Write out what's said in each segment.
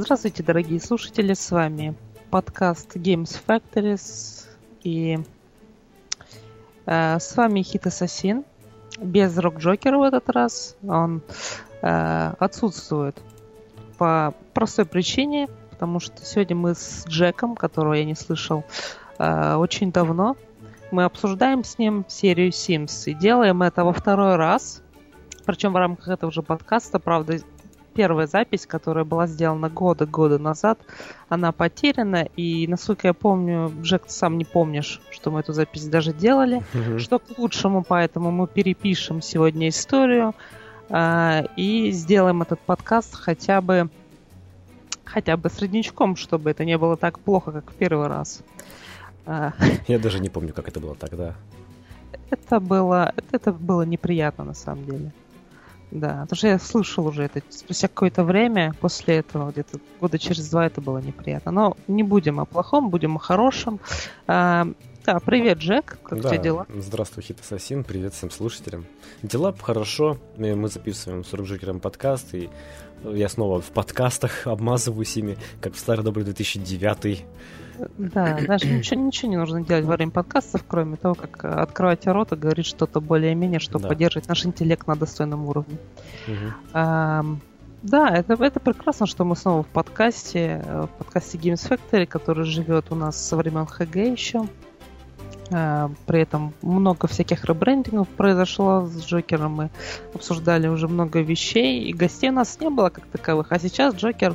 Здравствуйте, дорогие слушатели, с вами подкаст Games Factories и э, с вами Хит Ассасин без Рок Джокера в этот раз. Он э, отсутствует по простой причине, потому что сегодня мы с Джеком, которого я не слышал э, очень давно, мы обсуждаем с ним серию Sims и делаем это во второй раз. Причем в рамках этого же подкаста, правда, первая запись, которая была сделана года-года назад, она потеряна. И, насколько я помню, Джек, ты сам не помнишь, что мы эту запись даже делали. Mm-hmm. Что к лучшему, поэтому мы перепишем сегодня историю э, и сделаем этот подкаст хотя бы хотя бы среднячком, чтобы это не было так плохо, как в первый раз. А. Я даже не помню, как это было тогда. Это было, это было неприятно на самом деле. Да, потому что я слышал уже это спустя какое-то время, после этого, где-то года через два это было неприятно. Но не будем о плохом, будем о хорошем. А, да, привет, Джек, как да, у тебя дела? Здравствуй, Хит Ассасин, привет всем слушателям. Дела хорошо, мы записываем с Рукжикером подкаст, и я снова в подкастах обмазываюсь ими, как в старый добрый 2009 да, даже ничего, ничего не нужно делать во время подкастов, кроме того, как открывать рот и говорить что-то более-менее, чтобы да. поддерживать наш интеллект на достойном уровне. Угу. А, да, это, это прекрасно, что мы снова в подкасте, в подкасте Games Factory, который живет у нас со времен ХГ еще. А, при этом много всяких ребрендингов произошло с Джокером. Мы обсуждали уже много вещей, и гостей у нас не было как таковых. А сейчас Джокер Э,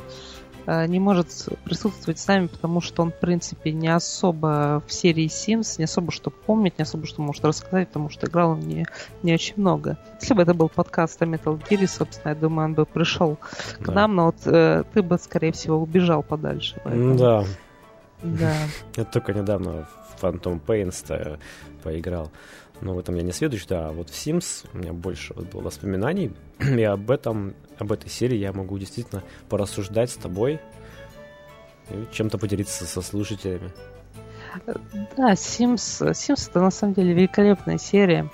не может присутствовать с нами, потому что он, в принципе, не особо в серии Sims, не особо что помнит, не особо что может рассказать, потому что играл он не, не очень много. Если бы это был подкаст о Metal Gear, собственно, я думаю, он бы пришел да. к нам, но вот э, ты бы, скорее всего, убежал подальше. Поэтому... Да. Да. Я только недавно в Phantom Pain поиграл но в этом я не следующий, да, а вот в Sims у меня больше вот было воспоминаний, и об этом, об этой серии я могу действительно порассуждать с тобой и чем-то поделиться со слушателями. Да, Sims, Sims это на самом деле великолепная серия,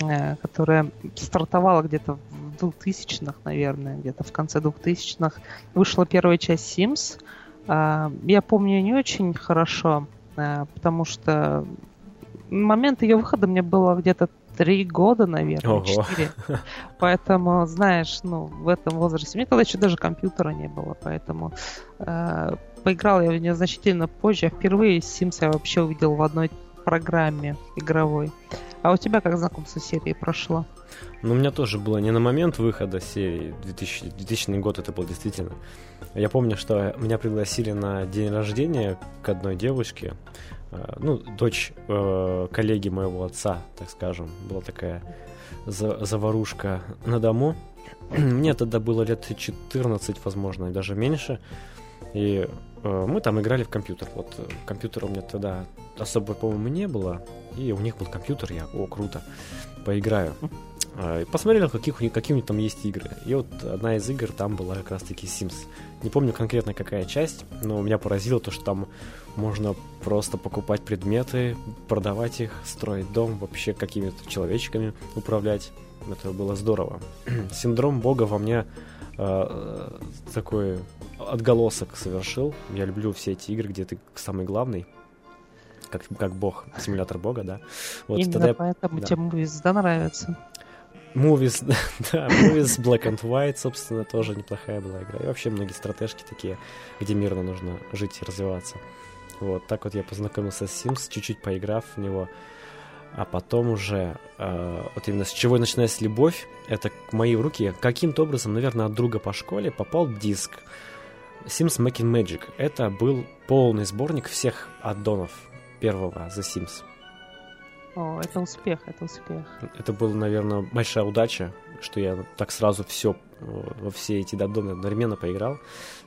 э, которая стартовала где-то в 2000-х, наверное, где-то в конце 2000-х. Вышла первая часть Sims. А, я помню не очень хорошо, э, потому что момент ее выхода мне было где-то три года, наверное, четыре. Поэтому, знаешь, ну, в этом возрасте. Мне тогда еще даже компьютера не было, поэтому э, поиграл я в нее значительно позже. Впервые Sims я вообще увидел в одной программе игровой. А у тебя как знакомство с серией прошло? Ну, у меня тоже было не на момент выхода серии, 2000, 2000 год это был действительно. Я помню, что меня пригласили на день рождения к одной девушке, ну, дочь э, коллеги моего отца, так скажем, была такая за заварушка на дому. Мне тогда было лет 14, возможно, и даже меньше. И э, мы там играли в компьютер. Вот э, компьютера у меня тогда особо, по-моему, не было. И у них был компьютер, я, о, круто, поиграю. Э, посмотрел, каких, какие у них там есть игры. И вот одна из игр там была как раз-таки Sims. Не помню конкретно какая часть, но меня поразило то, что там можно просто покупать предметы, продавать их, строить дом, вообще какими-то человечками управлять. Это было здорово. Синдром Бога во мне э, такой отголосок совершил. Я люблю все эти игры, где ты самый главный. Как, как бог, симулятор бога, да. Вот, Именно тогда поэтому да. тебе Movies, да, нравится? Movies, да, Movies Black and White, собственно, тоже неплохая была игра. И вообще многие стратежки такие, где мирно нужно жить и развиваться. Вот, так вот я познакомился с Sims, чуть-чуть поиграв в него. А потом уже, э, вот именно с чего начинается любовь, это к моей руки каким-то образом, наверное, от друга по школе попал диск Sims Making Magic. Это был полный сборник всех аддонов первого The Sims. О, это успех, это успех. Это была, наверное, большая удача, что я так сразу все во все эти дадоны одновременно поиграл.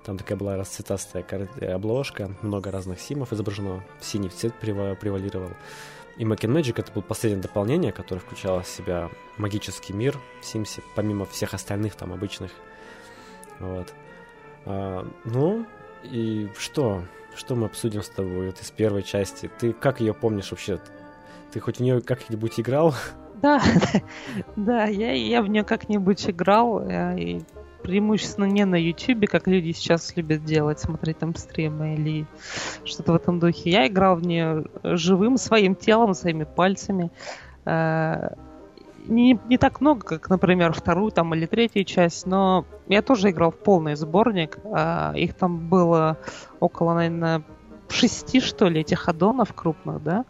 Там такая была расцветастая обложка, много разных симов изображено, синий цвет превалировал. И Mac Magic это было последнее дополнение, которое включало в себя магический мир в Симсе, помимо всех остальных там обычных. Вот. А, ну, и что? Что мы обсудим с тобой вот из первой части? Ты как ее помнишь вообще? Ты хоть в нее как-нибудь играл? Да, да, я, я в нее как-нибудь играл. И преимущественно не на YouTube, как люди сейчас любят делать, смотреть там стримы или что-то в этом духе. Я играл в нее живым, своим телом, своими пальцами. Э, не, не так много, как, например, вторую там или третью часть, но я тоже играл в полный сборник. А, их там было около, наверное, шести, что ли, этих аддонов крупных, да?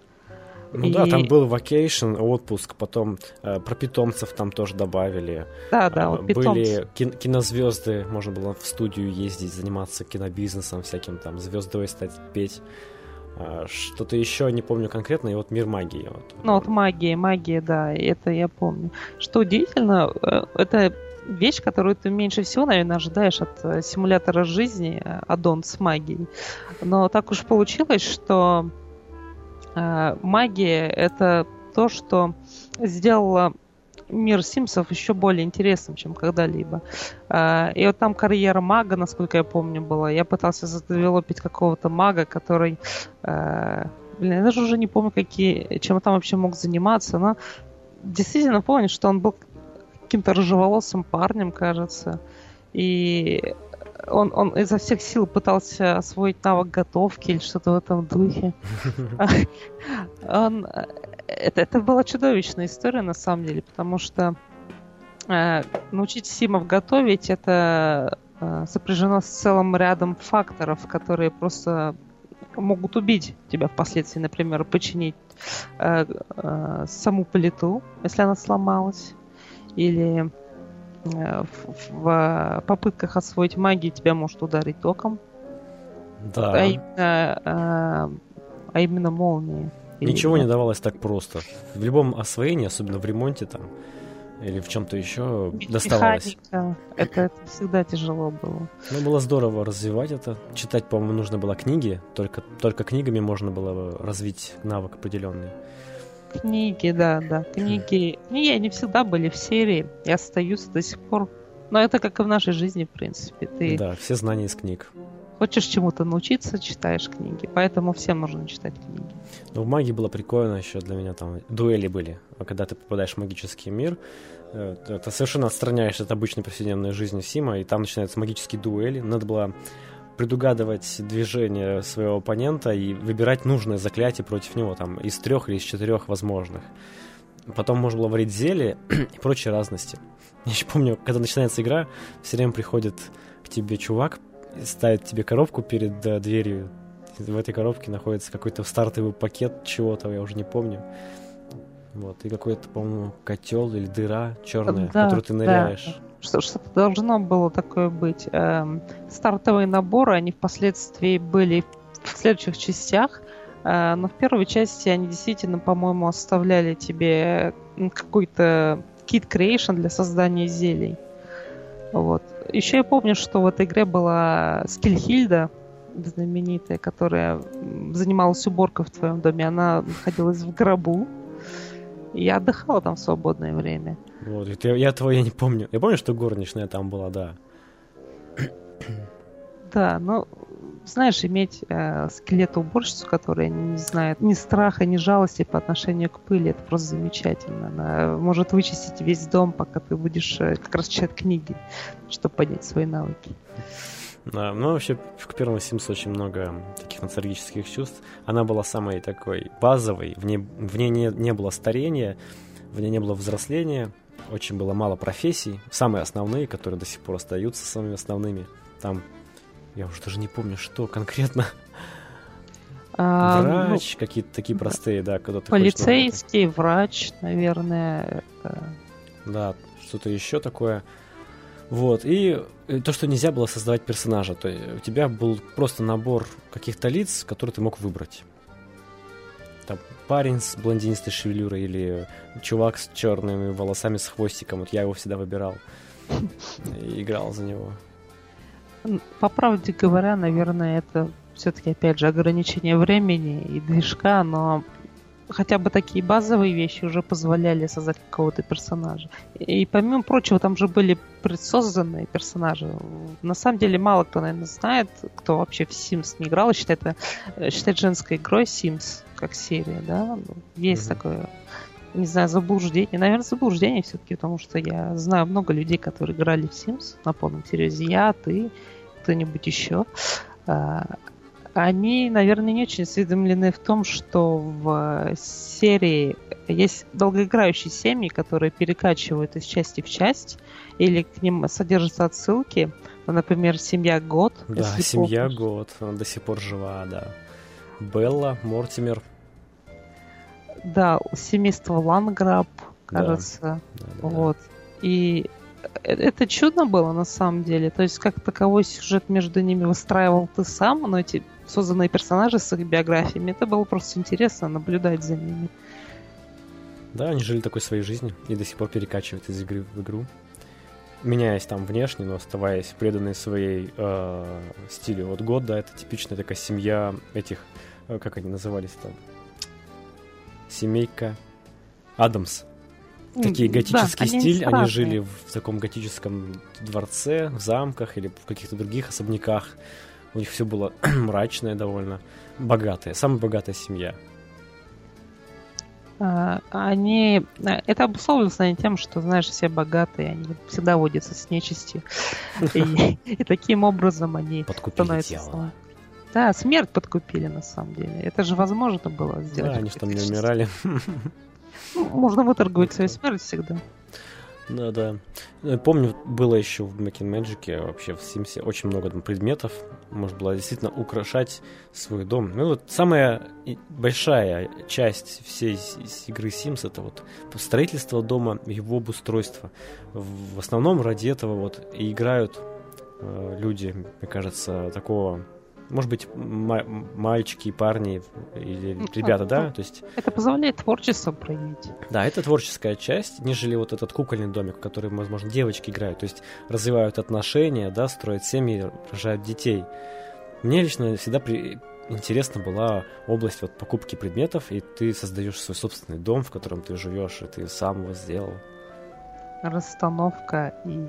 Ну и... да, там был vacation, отпуск, потом э, про питомцев там тоже добавили. Да, да, вот питомцы. Были кин- кинозвезды, можно было в студию ездить, заниматься кинобизнесом всяким, там, звездой стать, петь. А, что-то еще не помню конкретно, и вот мир магии. Вот. Ну вот магия, магия, да, это я помню. Что удивительно, э, это вещь, которую ты меньше всего, наверное, ожидаешь от э, симулятора жизни, э, аддон с магией. Но так уж получилось, что э, магия это то, что сделало мир Симсов еще более интересным, чем когда-либо. Э, и вот там карьера мага, насколько я помню, была. Я пытался задевелопить какого-то мага, который... Э, блин, я даже уже не помню, какие, чем там вообще мог заниматься, но действительно помню, что он был каким-то рыжеволосым парнем, кажется. И он, он изо всех сил пытался освоить навык готовки или что-то в этом духе. Он... Это, это была чудовищная история, на самом деле, потому что э, научить Симов готовить, это э, сопряжено с целым рядом факторов, которые просто могут убить тебя впоследствии, например, починить э, э, саму плиту, если она сломалась, или в, в попытках освоить магию тебя может ударить током. Да. А именно, а, а именно молнии. Ничего не давалось так просто. В любом освоении, особенно в ремонте там, или в чем-то еще доставалось. Это, это всегда тяжело было. Ну, было здорово развивать это. Читать, по-моему, нужно было книги. Только, только книгами можно было развить навык определенный. Книги, да, да. Книги. Книги, они всегда были в серии и остаются до сих пор. Но это как и в нашей жизни, в принципе. Ты да, все знания из книг. Хочешь чему-то научиться, читаешь книги. Поэтому всем нужно читать книги. Ну, в магии было прикольно еще для меня там. Дуэли были. А когда ты попадаешь в магический мир, э, ты совершенно отстраняешься от обычной повседневной жизни Сима, и там начинаются магические дуэли. Надо было предугадывать движение своего оппонента и выбирать нужное заклятие против него, там, из трех или из четырех возможных. Потом можно было варить зелье и прочие разности. Я еще помню, когда начинается игра, все время приходит к тебе чувак, ставит тебе коробку перед э, дверью. В этой коробке находится какой-то стартовый пакет чего-то, я уже не помню. Вот, и какой-то, по-моему, котел или дыра черная, да, в которую ты ныряешь. Да что что-то должно было такое быть. Эм, стартовые наборы, они впоследствии были в следующих частях, э, но в первой части они действительно, по-моему, оставляли тебе какой-то kit creation для создания зелий. Вот. Еще я помню, что в этой игре была Скильхильда, знаменитая, которая занималась уборкой в твоем доме. Она находилась в гробу. И я отдыхала там в свободное время. Вот, я я не помню. Я помню, что горничная там была, да. Да, ну, знаешь, иметь э, скелета-уборщицу, которая не знает ни страха, ни жалости по отношению к пыли, это просто замечательно. Она может вычистить весь дом, пока ты будешь э, как раз читать книги, чтобы поднять свои навыки. Да, ну вообще к первому Sims очень много таких ностальгических чувств. Она была самой такой базовой, в ней, в ней не, не было старения, в ней не было взросления, очень было мало профессий, самые основные, которые до сих пор остаются самыми основными. Там, я уже даже не помню, что конкретно. А, врач, ну, какие-то такие простые, да, когда ты Полицейский, врач, наверное. Это... Да, что-то еще такое. Вот, и то, что нельзя было создавать персонажа, то есть у тебя был просто набор каких-то лиц, которые ты мог выбрать. Там парень с блондинистой шевелюрой или чувак с черными волосами с хвостиком. Вот я его всегда выбирал и играл за него. По правде говоря, наверное, это все-таки, опять же, ограничение времени и движка, но хотя бы такие базовые вещи уже позволяли создать какого-то персонажа. И помимо прочего, там же были предсозданные персонажи. На самом деле мало кто, наверное, знает, кто вообще в Sims не играл, считает, это, считает женской игрой Sims как серия, да? Есть mm-hmm. такое не знаю, заблуждение. Наверное, заблуждение все-таки, потому что я знаю много людей, которые играли в Sims на полном серьезе. Я, ты, кто-нибудь еще. А, они, наверное, не очень осведомлены в том, что в серии есть долгоиграющие семьи, которые перекачивают из части в часть, или к ним содержатся отсылки. Например, семья Год. Да, семья помнишь. Год. Она до сих пор жива, да. Белла, Мортимер. Да, семейство Ланграб, кажется. Да, да, да, вот. И это чудно было на самом деле. То есть, как таковой сюжет между ними выстраивал ты сам, но эти созданные персонажи с их биографиями, это было просто интересно наблюдать за ними. Да, они жили такой своей жизнью и до сих пор перекачивают из игры в игру. Меняясь там внешне, но оставаясь преданной своей э, стилю. Вот год, да, это типичная такая семья этих, э, как они назывались там, семейка Адамс. Такие готический да, стиль, они, они жили в таком готическом дворце, в замках или в каких-то других особняках. У них все было мрачное довольно, богатое, самая богатая семья. А, они... А, это обусловлено тем, что, знаешь, все богатые, они всегда водятся с нечистью. И таким образом они становятся... Да, смерть подкупили на самом деле. Это же возможно было сделать. Да, они же там не умирали. Ну, можно выторговать свою смерть всегда. Да, да. Ну, помню, было еще в Mac Magic, вообще в Sims очень много там предметов. Можно было действительно украшать свой дом. Ну вот самая большая часть всей игры Sims это вот строительство дома, его обустройство. В основном ради этого вот и играют э, люди, мне кажется, такого может быть, мальчики, парни или ну, ребята, да? То есть... Это позволяет творчество проявить. Да, это творческая часть, нежели вот этот кукольный домик, в который, возможно, девочки играют. То есть развивают отношения, да, строят семьи, рожают детей. Мне лично всегда при... интересна была область вот покупки предметов, и ты создаешь свой собственный дом, в котором ты живешь, и ты сам его сделал. Расстановка и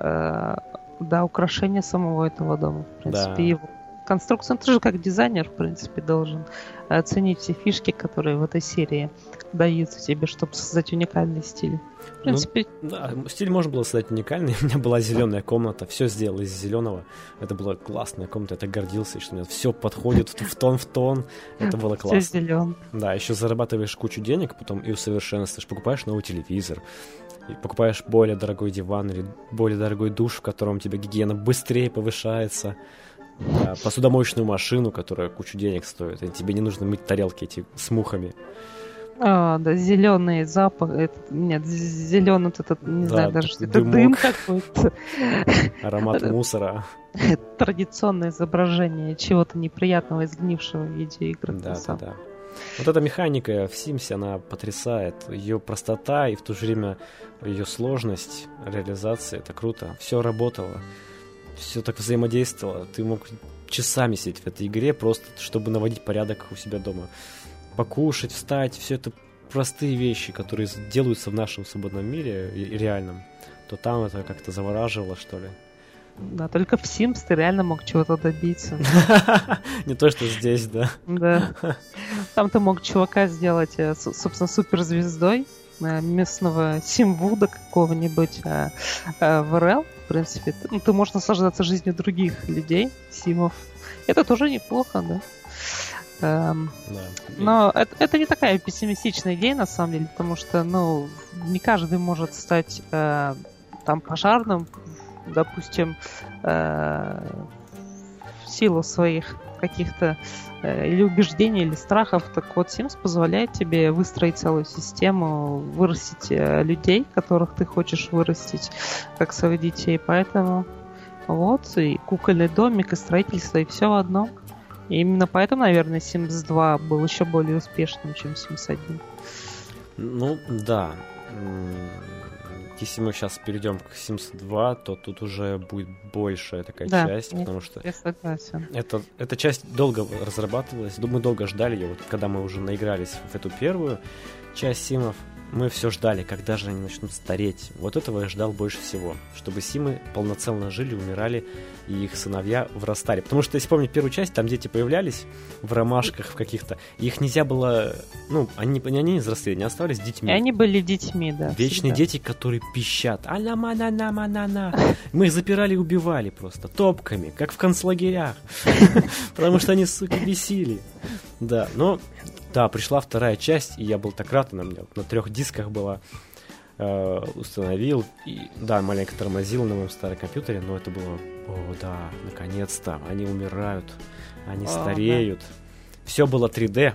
э, да, украшение самого этого дома. В принципе, да. его конструкцию. Он тоже как дизайнер, в принципе, должен оценить все фишки, которые в этой серии даются тебе, чтобы создать уникальный стиль. В ну, принципе... Ну, да, стиль можно было создать уникальный. У меня была зеленая комната, все сделал из зеленого. Это была классная комната, я так гордился, что у меня все подходит в тон в тон. Это было классно. Все зелен. Да, еще зарабатываешь кучу денег, потом и усовершенствуешь. Покупаешь новый телевизор, и покупаешь более дорогой диван или более дорогой душ, в котором у тебя гигиена быстрее повышается посудомоечную машину, которая кучу денег стоит, и тебе не нужно мыть тарелки эти с мухами. А, да, зеленый запах, это, нет, зеленый вот этот, не да, знаю даже, это дым какой-то. Аромат мусора. Традиционное изображение чего-то неприятного, изгнившего в видеоигры. Да, да, да. Вот эта механика в Sims, она потрясает. Ее простота и в то же время ее сложность реализации, это круто. Все работало все так взаимодействовало. Ты мог часами сидеть в этой игре, просто чтобы наводить порядок у себя дома. Покушать, встать, все это простые вещи, которые делаются в нашем свободном мире и реальном. То там это как-то завораживало, что ли. Да, только в Sims ты реально мог чего-то добиться. Не то, что здесь, да. Да. Там ты мог чувака сделать, э, собственно, суперзвездой, местного Симвуда какого-нибудь э, в РЛ, в принципе. Ну, ты можешь наслаждаться жизнью других людей, симов. Это тоже неплохо, да. Эм, да. Но это, это не такая пессимистичная идея, на самом деле, потому что, ну, не каждый может стать э, там пожарным, допустим, э, в силу своих каких-то э, или убеждений, или страхов. Так вот, Sims позволяет тебе выстроить целую систему, вырастить э, людей, которых ты хочешь вырастить, как своих детей. Поэтому вот, и кукольный домик, и строительство, и все в одном. И именно поэтому, наверное, Sims 2 был еще более успешным, чем Sims 1. Ну, да. Если мы сейчас перейдем к Sims 2, то тут уже будет большая такая да, часть, потому что я согласен. Это, эта часть долго разрабатывалась, мы долго ждали ее, вот когда мы уже наигрались в эту первую часть симов, мы все ждали, когда же они начнут стареть. Вот этого я ждал больше всего. Чтобы Симы полноценно жили, умирали, и их сыновья вырастали. Потому что, если помнить первую часть, там дети появлялись в ромашках в каких-то. Их нельзя было... Ну, они, они не взрослели, не оставались детьми. И они были детьми, да. Вечные всегда. дети, которые пищат. аля ма на на ма на на Мы их запирали и убивали просто. Топками, как в концлагерях. Потому что они, сука, бесили. Да, но да, пришла вторая часть, и я был так рад, она меня на трех дисках была. Э, установил, и да, маленько тормозил на моем старом компьютере, но это было, о, да, наконец-то, они умирают, они стареют. Да. Все было 3D,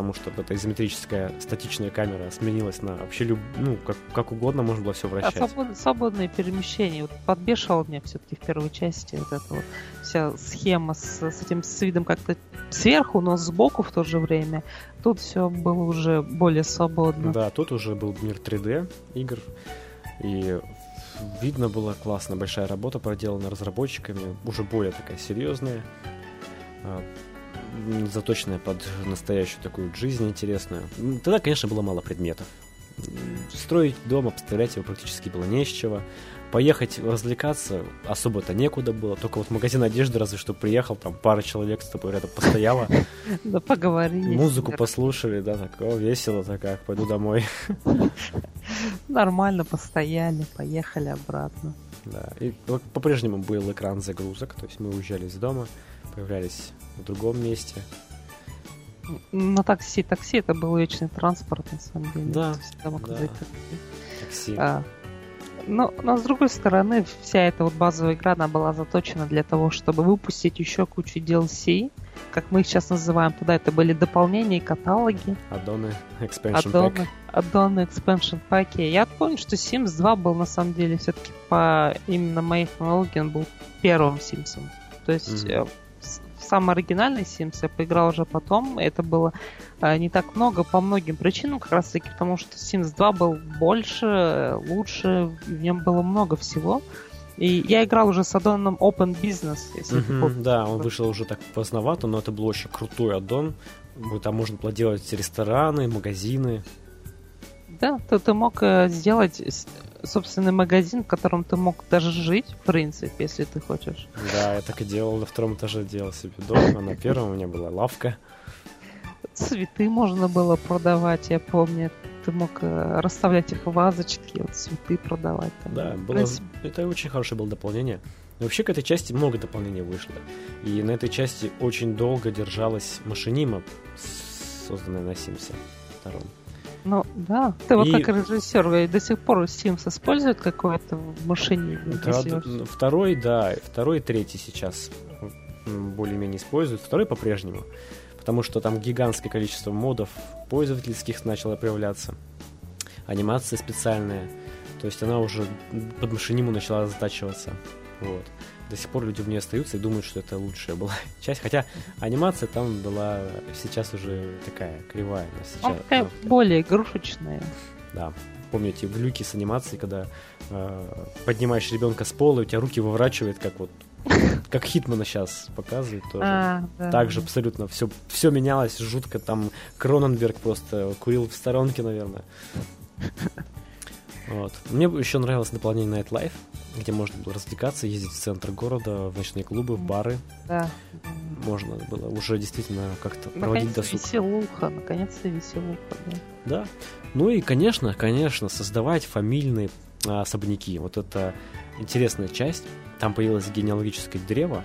потому что вот эта изометрическая статичная камера сменилась на вообще люб... ну, как, как угодно можно было все вращать. А свобод... свободное перемещение. Вот подбешивало меня все-таки в первой части вот эта вот вся схема с, с этим с видом как-то сверху, но сбоку в то же время. Тут все было уже более свободно. Да, тут уже был мир 3D игр. И видно было классно, большая работа проделана разработчиками, уже более такая серьезная а, заточенная под настоящую такую жизнь интересную. Тогда, конечно, было мало предметов. Строить дом, обставлять его практически было не с чего. Поехать развлекаться особо-то некуда было. Только вот магазин одежды разве что приехал, там пара человек с тобой рядом постояла. Да поговорили. Музыку послушали, да, так, о, весело, так как, пойду домой. Нормально постояли, поехали обратно. Да, и по-прежнему был экран загрузок, то есть мы уезжали из дома, появлялись в другом месте. На такси. Такси это был вечный транспорт, на самом деле. Да, да. Такси. такси. А, но, но с другой стороны, вся эта вот базовая игра, она была заточена для того, чтобы выпустить еще кучу DLC, как мы их сейчас называем. Туда это были дополнения и каталоги. Аддоны, expansion аддоны, pack. Аддоны, expansion паки. Я помню, что Sims 2 был на самом деле все-таки по именно моей хронологии, он был первым Sims. То есть mm-hmm самый оригинальный Sims я поиграл уже потом. Это было э, не так много по многим причинам, как раз таки потому, что Sims 2 был больше, лучше, в нем было много всего. И я играл уже с аддоном Open Business, если mm-hmm, ты Да, он вышел уже так поздновато, но это был очень крутой аддон. Там можно было делать рестораны, магазины. Да, то ты мог э, сделать собственный магазин, в котором ты мог даже жить, в принципе, если ты хочешь. Да, я так и делал. На втором этаже делал себе дом, а на первом у меня была лавка. Цветы можно было продавать, я помню. Ты мог э, расставлять их в вазочки, вот цветы продавать. Там. Да, было, принципе... это очень хорошее было дополнение. Но вообще к этой части много дополнений вышло. И на этой части очень долго держалась машинима, созданная на Симсе втором. Ну, да. Ты и... вот как режиссер, до сих пор Sims использует какое-то в машине? Да, второй, да. Второй и третий сейчас более-менее используют. Второй по-прежнему. Потому что там гигантское количество модов пользовательских начало появляться. Анимация специальная. То есть она уже под машиниму начала затачиваться. Вот до сих пор люди в ней остаются и думают, что это лучшая была часть. Хотя анимация там была сейчас уже такая кривая. Сейчас, такая ну, более игрушечная. Да. Помните глюки с анимацией, когда э, поднимаешь ребенка с пола, и у тебя руки выворачивает, как вот как Хитмана сейчас показывает тоже. А, да. Также абсолютно все, все менялось жутко. Там Кроненберг просто курил в сторонке, наверное. Вот. Мне еще нравилось дополнение Nightlife, где можно было развлекаться, ездить в центр города, в ночные клубы, в бары. Да. Можно было уже действительно как-то проводить досуг. веселуха, наконец-то веселуха, да. Да. Ну и, конечно, конечно, создавать фамильные а, особняки. Вот это интересная часть. Там появилось генеалогическое древо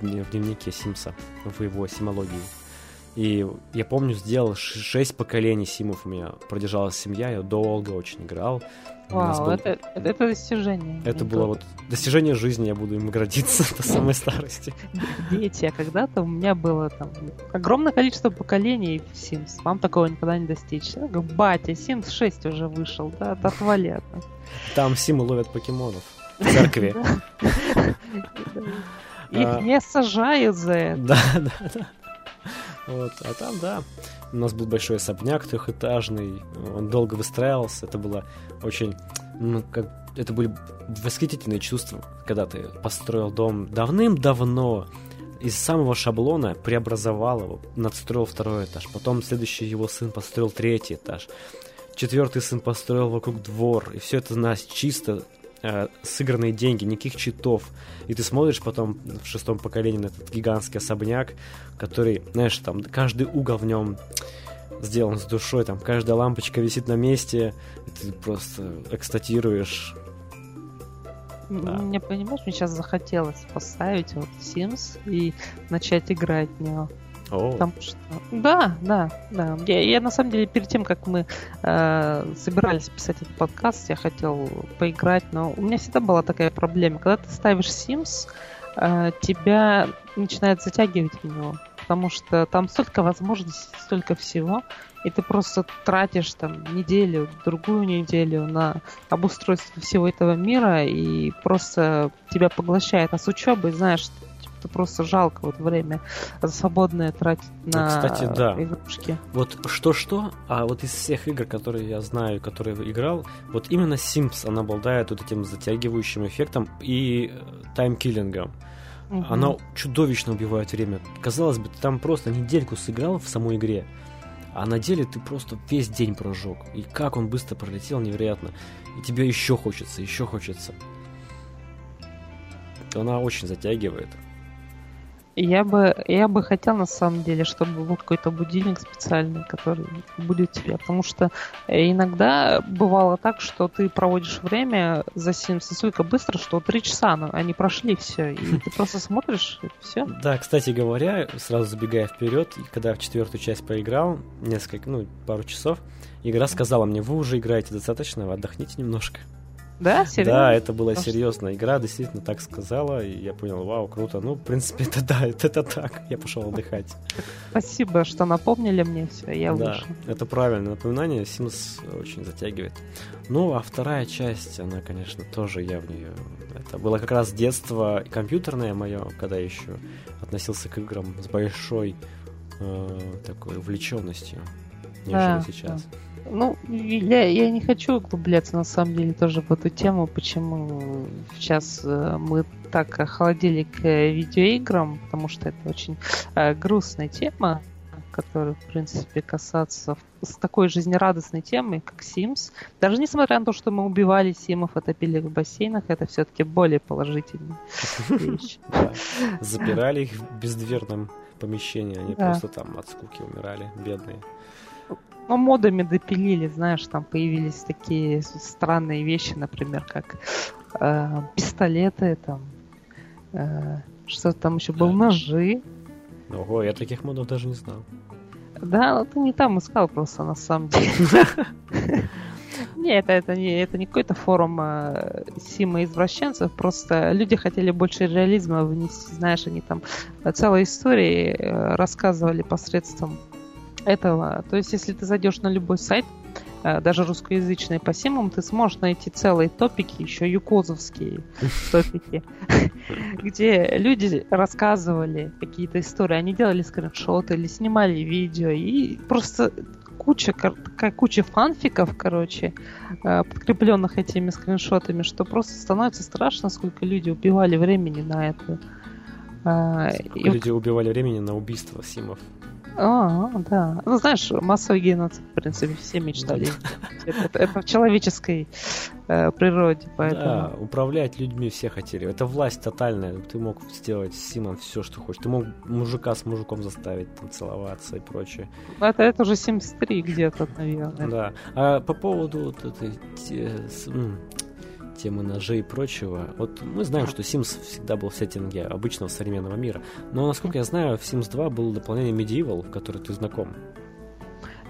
в, в дневнике Симса, в его симологии. И я помню, сделал шесть поколений симов у меня. Продержалась семья, я долго очень играл. Вау, был... это, это, это достижение. Это было вот достижение жизни, я буду им гордиться до самой старости. Дети, а когда-то у меня было там огромное количество поколений в Sims. Вам такого никогда не достичь. Я говорю, батя, Sims 6 уже вышел, да, отвали от Там Симы ловят покемонов в церкви. Их а. не сажают за это. Да, да, да. Вот. А там, да, у нас был большой особняк трехэтажный, он долго выстраивался, это было очень, ну, как, это были восхитительные чувства, когда ты построил дом давным-давно, из самого шаблона преобразовал его, надстроил второй этаж, потом следующий его сын построил третий этаж. четвертый сын построил вокруг двор, и все это, знаешь, чисто э, сыгранные деньги, никаких читов. И ты смотришь потом в шестом поколении на этот гигантский особняк, который, знаешь, там каждый угол в нем сделан с душой, там каждая лампочка висит на месте, ты просто экстатируешь. Да. Мне, понимаешь, мне сейчас захотелось поставить вот Sims и начать играть в него. Потому что... Да, да, да. Я, я на самом деле перед тем, как мы э, собирались писать этот подкаст, я хотел поиграть, но у меня всегда была такая проблема. Когда ты ставишь Sims, э, тебя начинает затягивать в него. Потому что там столько возможностей, столько всего, и ты просто тратишь там неделю, другую неделю на обустройство всего этого мира, и просто тебя поглощает. А с учебой, знаешь, что просто жалко вот время свободное тратить на ну, Кстати, да. игрушки. Вот что-что, а вот из всех игр, которые я знаю, которые играл, вот именно Sims, она обладает вот этим затягивающим эффектом и э, таймкиллингом. Угу. Она чудовищно убивает время. Казалось бы, ты там просто недельку сыграл в самой игре, а на деле ты просто весь день прожег. И как он быстро пролетел, невероятно. И тебе еще хочется, еще хочется. Она очень затягивает. Я бы, я бы хотел на самом деле, чтобы был какой-то будильник специальный, который будет тебе. Потому что иногда бывало так, что ты проводишь время за Sims настолько быстро, что три часа ну, они прошли все. И ты просто смотришь, и все. Да, кстати говоря, сразу забегая вперед, когда в четвертую часть поиграл, несколько, ну, пару часов, игра сказала мне, вы уже играете достаточно, вы отдохните немножко. Да, серьезно? Да, это была Потому серьезная игра, действительно так сказала, и я понял, вау, круто. Ну, в принципе, это да, это, это так. Я пошел отдыхать. Спасибо, что напомнили мне все, я да, вышел. это правильное напоминание, Sims очень затягивает. Ну, а вторая часть, она, конечно, тоже я в нее... Это было как раз детство компьютерное мое, когда я еще относился к играм с большой э, такой увлеченностью, нежели да, сейчас. Да. Ну, я, я не хочу углубляться на самом деле тоже в эту тему, почему сейчас э, мы так охладили к видеоиграм, потому что это очень э, грустная тема, которая, в принципе, касаться с такой жизнерадостной темой, как Sims. Даже несмотря на то, что мы убивали Симов и топили в бассейнах, это все-таки более положительная вещь. Запирали их в бездверном помещении, они просто там от скуки умирали, бедные. Ну, модами допилили, знаешь, там появились такие странные вещи, например, как э, пистолеты, там, э, что там еще был, ножи. Ого, я таких модов даже не знал. Да, ну ты не там искал просто, на самом деле. Не, это, это, не, это не какой-то форум э, Сима извращенцев, просто люди хотели больше реализма внести, знаешь, они там целые истории э, рассказывали посредством этого. То есть, если ты зайдешь на любой сайт, э, даже русскоязычный по симам, ты сможешь найти целые топики, еще юкозовские топики, где люди рассказывали какие-то истории, они делали скриншоты или снимали видео, и просто куча, куча фанфиков, короче, э, подкрепленных этими скриншотами, что просто становится страшно, сколько люди убивали времени на это. А, люди убивали времени на убийство симов. А, да. Ну, знаешь, массовый геноцид, в принципе, все мечтали. Это, это в человеческой э, природе, поэтому... Да, управлять людьми все хотели. Это власть тотальная. Ты мог сделать с Симом все, что хочешь. Ты мог мужика с мужиком заставить там, целоваться и прочее. Это, это уже 73 где-то, наверное. Да. А по поводу вот этой темы ножей и прочего. Вот мы знаем, что Sims всегда был в сеттинге обычного современного мира. Но, насколько я знаю, в Sims 2 было дополнение Medieval, в которое ты знаком.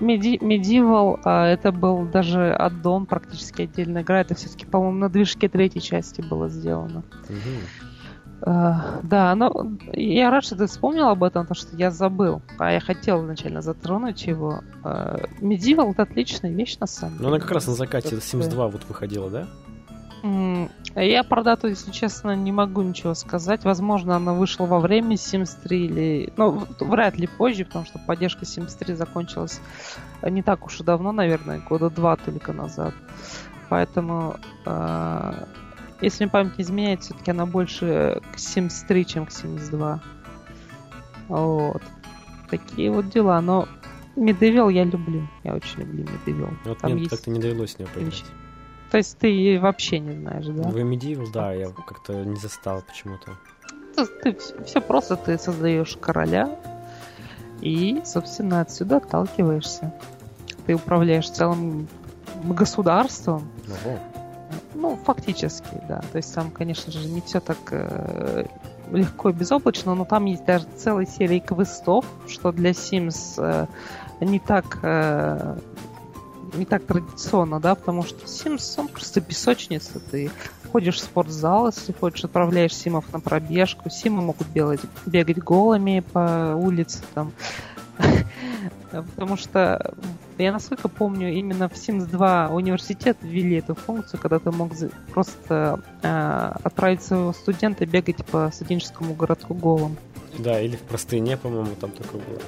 Medi- Medieval а, это был даже аддон, практически отдельная игра. Это все-таки, по-моему, на движке третьей части было сделано. Угу. А, да, но я рад, что ты вспомнил об этом, потому что я забыл. А я хотел изначально затронуть его. А, Medieval это отличная вещь на самом деле. Ну, она как раз на закате Sims 2 вот выходила, да? Я про дату, если честно, не могу ничего сказать. Возможно, она вышла во время Sims 3 или... Ну, вряд ли позже, потому что поддержка Sims 3 закончилась не так уж и давно, наверное, года два только назад. Поэтому, э, если мне память не изменяет, все-таки она больше к Sims 3, чем к Sims 2. Вот. Такие вот дела. Но Медевил я люблю. Я очень люблю Медевил. Вот Там мне есть... как-то не довелось с него поиграть. То есть ты вообще не знаешь, да? В Medieval, да, я как-то не застал почему-то. Ты, ты все просто ты создаешь короля и, собственно, отсюда отталкиваешься. Ты управляешь целым государством. Ого. Ну, фактически, да. То есть там, конечно же, не все так э, легко и безоблачно, но там есть даже целая серия квестов, что для Sims э, не так э, не так традиционно, да, потому что Sims, он просто песочница. Ты ходишь в спортзал, если хочешь, отправляешь Симов на пробежку. Симы могут бегать, бегать голыми по улице, там. Потому что я насколько помню, именно в Sims 2 университет ввели эту функцию, когда ты мог просто э, отправить своего студента бегать по студенческому городку голым. Да, или в простыне, по-моему, там такое было.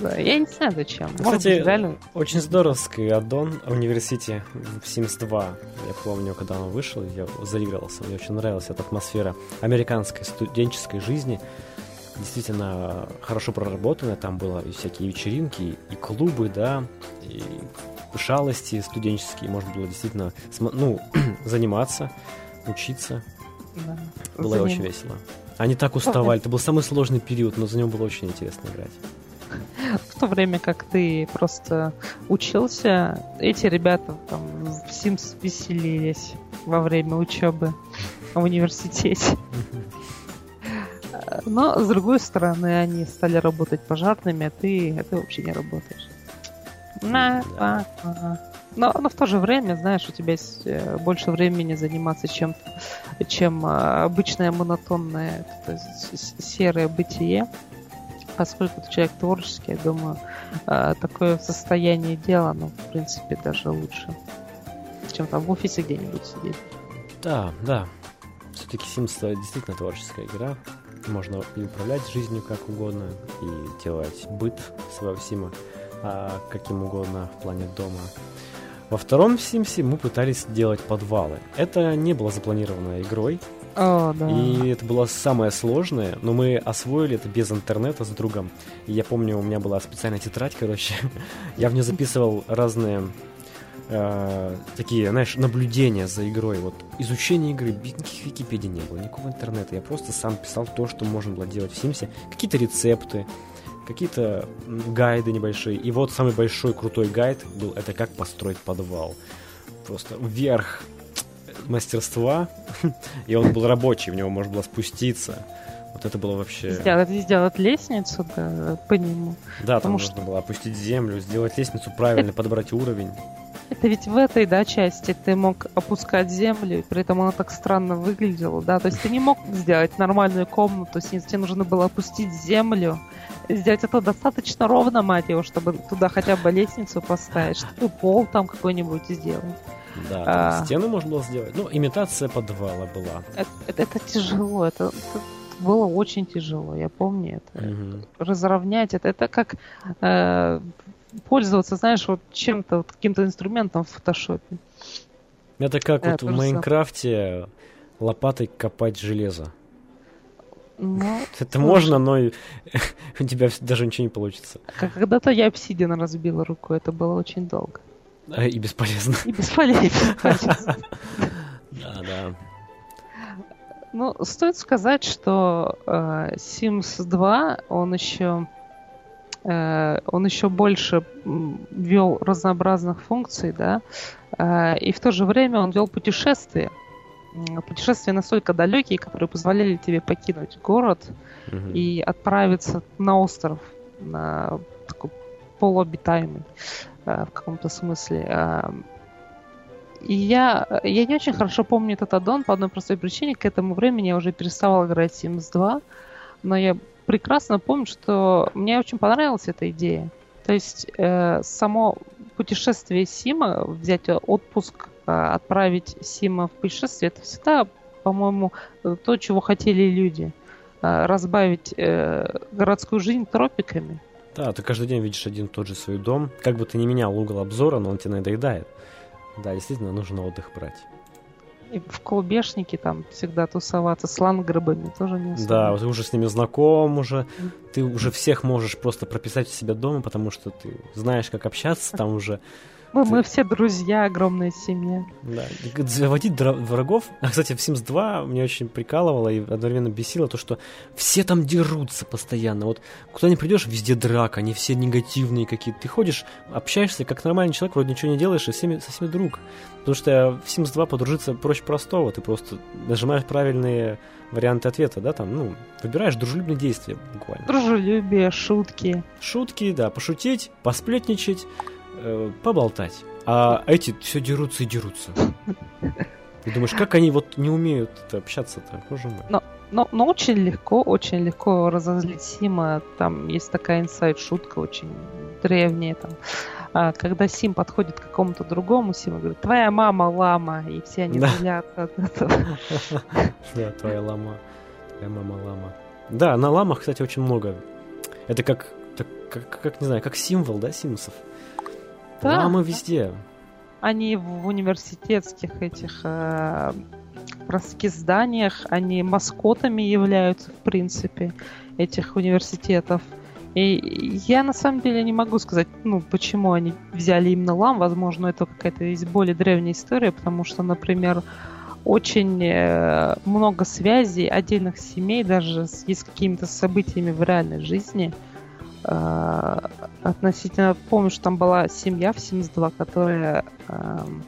Да, я не знаю зачем. Кстати, быть, реально... очень здоровский аддон в университете в Sims 2. Я помню, когда он вышел, я заигрался. Мне очень нравилась эта атмосфера американской студенческой жизни. Действительно хорошо проработанная. Там было и всякие вечеринки, и клубы, да, и шалости студенческие. Можно было действительно ну, заниматься, учиться. Да. Было Заним... очень весело. Они так уставали. Это был самый сложный период, но за него было очень интересно играть. В то время как ты просто учился, эти ребята там в Sims веселились во время учебы в университете. Но, с другой стороны, они стали работать пожарными, а ты, а ты вообще не работаешь. На, а, а. Но, но в то же время, знаешь, у тебя есть э, больше времени заниматься чем, чем а, обычное монотонное серое бытие. Поскольку ты человек творческий, я думаю, а, такое состояние дела, ну, в принципе, даже лучше, чем там в офисе где-нибудь сидеть. Да, да. Все-таки Sims действительно творческая игра. Можно и управлять жизнью как угодно, и делать быт своего Сима а, каким угодно в плане дома. Во втором Симсе мы пытались делать подвалы. Это не было запланировано игрой. О, да. И это было самое сложное, но мы освоили это без интернета с другом. И я помню, у меня была специальная тетрадь, короче. я в нее записывал разные э, такие, знаешь, наблюдения за игрой. Вот изучение игры, никаких Википедий не было, никакого интернета. Я просто сам писал то, что можно было делать в Симсе. Какие-то рецепты, какие-то гайды небольшие. И вот самый большой крутой гайд был это как построить подвал. Просто вверх мастерства, и он был рабочий, в него можно было спуститься. Вот это было вообще... Сделать, сделать лестницу да, по нему. Да, там что... нужно было опустить землю, сделать лестницу правильно, это... подобрать уровень. Это ведь в этой, да, части ты мог опускать землю, и при этом она так странно выглядела, да, то есть ты не мог сделать нормальную комнату, тебе нужно было опустить землю, сделать это достаточно ровно, мать его, чтобы туда хотя бы лестницу поставить, чтобы пол там какой-нибудь сделать. Да, а, стену можно было сделать. Ну, имитация подвала была. Это, это, это тяжело, это, это было очень тяжело, я помню это. Угу. Разровнять это, это как э, пользоваться, знаешь, вот чем-то, вот, каким-то инструментом в фотошопе. Это как это вот в Майнкрафте лопатой копать железо. Ну, это слушай. можно, но у тебя даже ничего не получится. Когда-то я обсидиан разбила руку, это было очень долго. И бесполезно. И бесполезно. Да, да. Ну, стоит сказать, что э, Sims 2, он еще э, он еще больше ввел разнообразных функций, да, э, и в то же время он вел путешествия путешествия настолько далекие, которые позволяли тебе покинуть город угу. и отправиться на остров, на такой полуобитаемый э, в каком-то смысле. Э, и я, я не очень хорошо помню этот аддон по одной простой причине. К этому времени я уже переставал играть Sims 2, но я прекрасно помню, что мне очень понравилась эта идея. То есть э, само путешествие Сима, взять отпуск а, отправить Сима в путешествие, это всегда, по-моему, то, чего хотели люди. А, разбавить э, городскую жизнь тропиками. Да, ты каждый день видишь один и тот же свой дом. Как бы ты ни менял угол обзора, но он тебе надоедает. Да, действительно, нужно отдых брать. И в клубешнике там всегда тусоваться с ланграбами тоже не особо. Да, ты уже с ними знаком уже, ты уже всех можешь просто прописать у себя дома, потому что ты знаешь, как общаться там уже. Мы, мы все друзья, огромная семья. Да. Заводить врагов. А, кстати, в Sims 2 мне очень прикалывало и одновременно бесило то, что все там дерутся постоянно. Вот куда ни придешь, везде драка, они все негативные какие-то. Ты ходишь, общаешься как нормальный человек, вроде ничего не делаешь, и всеми, со всеми друг. Потому что в Sims 2 подружиться проще простого. Ты просто нажимаешь правильные варианты ответа, да, там, ну, выбираешь дружелюбные действия буквально. Дружелюбие, шутки. Шутки, да, пошутить, посплетничать, э, поболтать. А эти все дерутся и дерутся. Ты думаешь, как они вот не умеют общаться-то, боже мой. Но, но, но очень легко, очень легко разозлить Сима. Там есть такая инсайд-шутка очень древняя. Там. А, когда Сим подходит к какому-то другому, Сима говорит, твоя мама лама, и все они Да. злятся от этого. Да, твоя лама. Твоя мама лама. Да, на ламах, кстати, очень много. Это как, как, как, не знаю, как символ, да, симсов? Да. Ламы везде. Они в университетских этих э, простых зданиях, они маскотами являются, в принципе, этих университетов. И я на самом деле не могу сказать, ну, почему они взяли именно лам. Возможно, это какая-то есть более древняя история, потому что, например, очень э, много связей отдельных семей, даже с, с какими-то событиями в реальной жизни. Э, относительно, помню, что там была семья в 72, которая эм,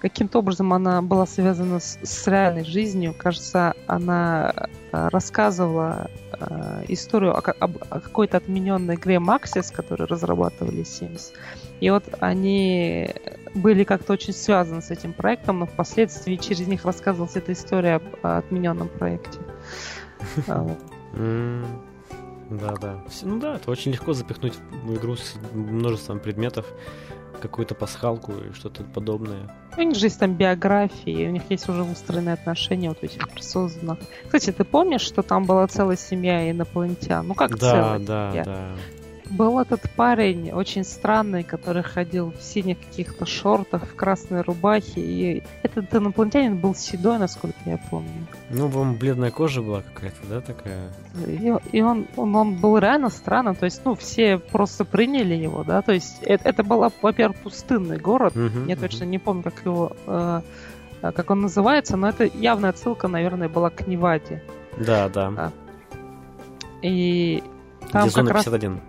каким-то образом она была связана с, с реальной жизнью. Кажется, она э, рассказывала э, историю о, об- о какой-то отмененной игре Maxis, которую разрабатывали Sims. И вот они были как-то очень связаны с этим проектом, но впоследствии через них рассказывалась эта история об о отмененном проекте. А, Да-да. Всё- Ну да, это очень легко запихнуть в игру с множеством предметов, какую-то пасхалку и что-то подобное. У них же есть там биографии, у них есть уже выстроенные отношения вот этих персонах. Кстати, ты помнишь, что там была целая семья инопланетян? Ну как да, целая да, семья? да. Был этот парень очень странный, который ходил в синих каких-то шортах, в красной рубахе. И этот инопланетянин был седой, насколько я помню. Ну, вам бледная кожа была какая-то, да, такая? И, и он, он, он был реально странным. То есть, ну, все просто приняли его, да. То есть, это, это был, во-первых, пустынный город. Мгм, Я мгм. точно не помню, как его, э, э, как он называется, но это явная отсылка, наверное, была к Неваде. Да, да. А, И там Где зона как раз, 51.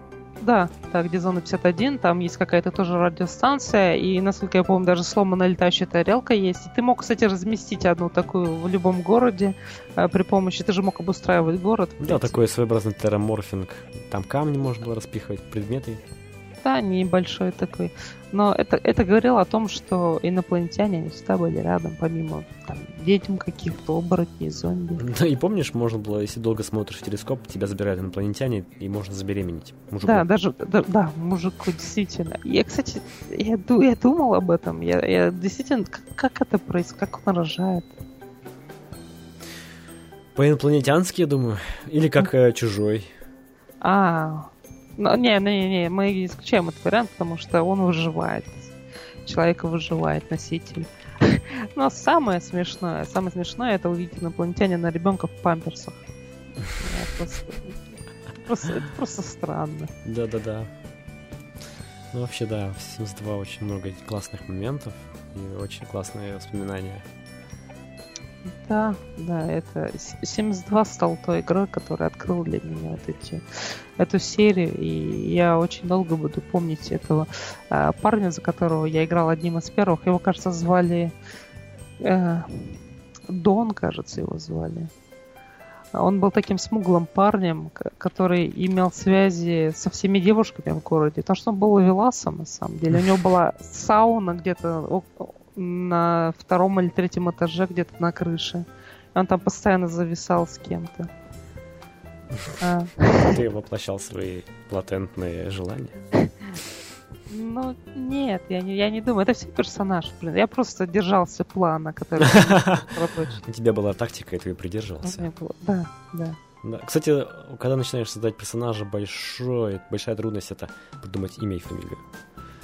Да, да, где зона 51, там есть какая-то тоже радиостанция, и, насколько я помню, даже сломанная летающая тарелка есть. И ты мог, кстати, разместить одну такую в любом городе э, при помощи, ты же мог обустраивать город. Да, такой своеобразный терраморфинг. Там камни можно было распихивать, предметы. Да, небольшой такой. Но это, это говорило о том, что инопланетяне, они всегда были рядом, помимо там, ведьм каких-то, оборотней, зомби. Да, и помнишь, можно было, если долго смотришь в телескоп, тебя забирают инопланетяне, и можно забеременеть. Мужику. Да, даже, да, да, мужику, действительно. Я, кстати, я, я думал об этом. Я, я действительно, как, как это происходит, как он рожает? По-инопланетянски, я думаю. Или как э, чужой. А, ну, не, не, не, мы исключаем этот вариант, потому что он выживает. Человек выживает, носитель. Но самое смешное, самое смешное это увидеть инопланетянина ребенка в памперсах. Я просто- просто- это просто странно. Да-да-да. Ну, вообще, да, в Sims 2 очень много классных моментов и очень классные воспоминания. Да, да, это С- Sims 2 стал той игрой, которая открыла для меня вот эти, эту серию, и я очень долго буду помнить этого а, парня, за которого я играл одним из первых. Его, кажется, звали э, Дон, кажется, его звали. Он был таким смуглым парнем, который имел связи со всеми девушками в городе. Потому что он был веласом, на самом деле. У него была сауна где-то на втором или третьем этаже, где-то на крыше. Он там постоянно зависал с кем-то. А, Ты воплощал свои латентные желания. ну, нет, я не, я не думаю. Это все персонаж, блин. Я просто держался плана, который. У тебя была тактика, и ты ее придерживался. Да, да. Да. Кстати, когда начинаешь создать персонажа, большой, большая трудность это придумать имя и фамилию.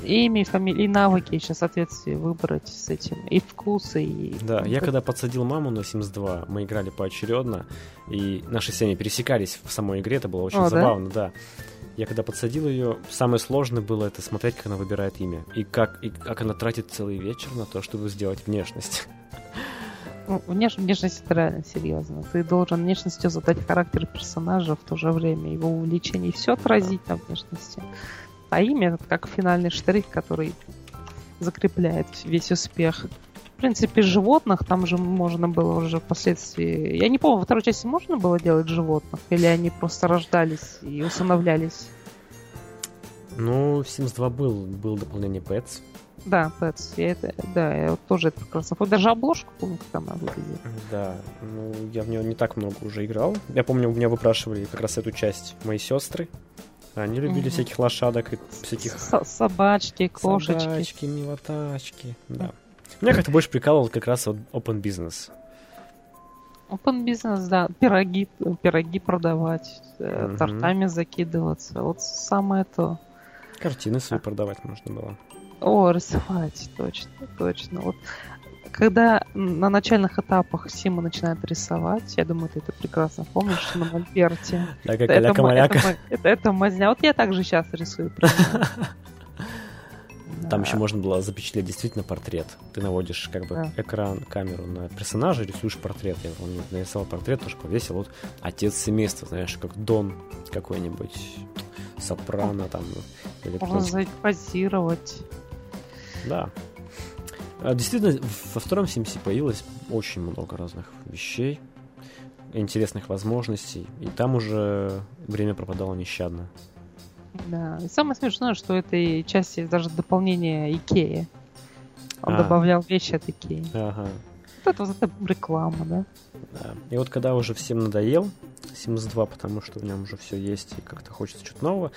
Имя, фамилия, и навыки еще соответствие выбрать с этим, и вкусы, и... Да, я когда подсадил маму на Sims 2, мы играли поочередно, и наши семьи пересекались в самой игре, это было очень О, да? забавно, да? Я когда подсадил ее, самое сложное было это смотреть, как она выбирает имя, и как, и как она тратит целый вечер на то, чтобы сделать внешность. Ну, внеш- внешность это реально серьезно. Ты должен внешностью задать характер персонажа в то же время, его увлечение, все отразить на внешности. А имя это как финальный штрих, который закрепляет весь успех. В принципе, животных там же можно было уже впоследствии... Я не помню, во второй части можно было делать животных? Или они просто рождались и усыновлялись? Ну, в Sims 2 был, был дополнение Pets, Да, Pets. Я это, да, я вот тоже это прекрасно помню. Даже обложку помню, как она выглядит. Да, ну, я в нее не так много уже играл. Я помню, у меня выпрашивали как раз эту часть мои сестры. Они любили Мгм. всяких лошадок и всяких С- собачки, кошечки. собачки, милотачки. Да. Меня как-то больше прикалывал как раз вот open business. Open бизнес, да. Пироги, пироги продавать, Мгм. тортами закидываться. Вот самое то. Картины свои продавать можно было. О, рисовать, точно, точно. Вот когда на начальных этапах Сима начинает рисовать, я думаю, ты это прекрасно помнишь, на Мольберте. Да, как Это, это это- это мазня. Вот я также сейчас рисую. Там еще можно было запечатлеть действительно портрет. Ты наводишь как бы Да. экран, камеру на персонажа, рисуешь портрет. Я помню, нарисовал портрет, тоже повесил. Вот отец семейства, знаешь, как Дон какой-нибудь, Сопрано там. Или Можно позировать. Да. А, Действительно, во втором Симсе появилось очень много разных вещей, интересных возможностей, и там уже время пропадало нещадно. Да. И самое смешное, что этой части даже дополнение Икеи. Он А. добавлял вещи от Икеи. Ага. Вот это, вот это реклама, да? Да. И вот когда уже всем надоел Sims 2, потому что в нем уже все есть и как-то хочется чего-то нового,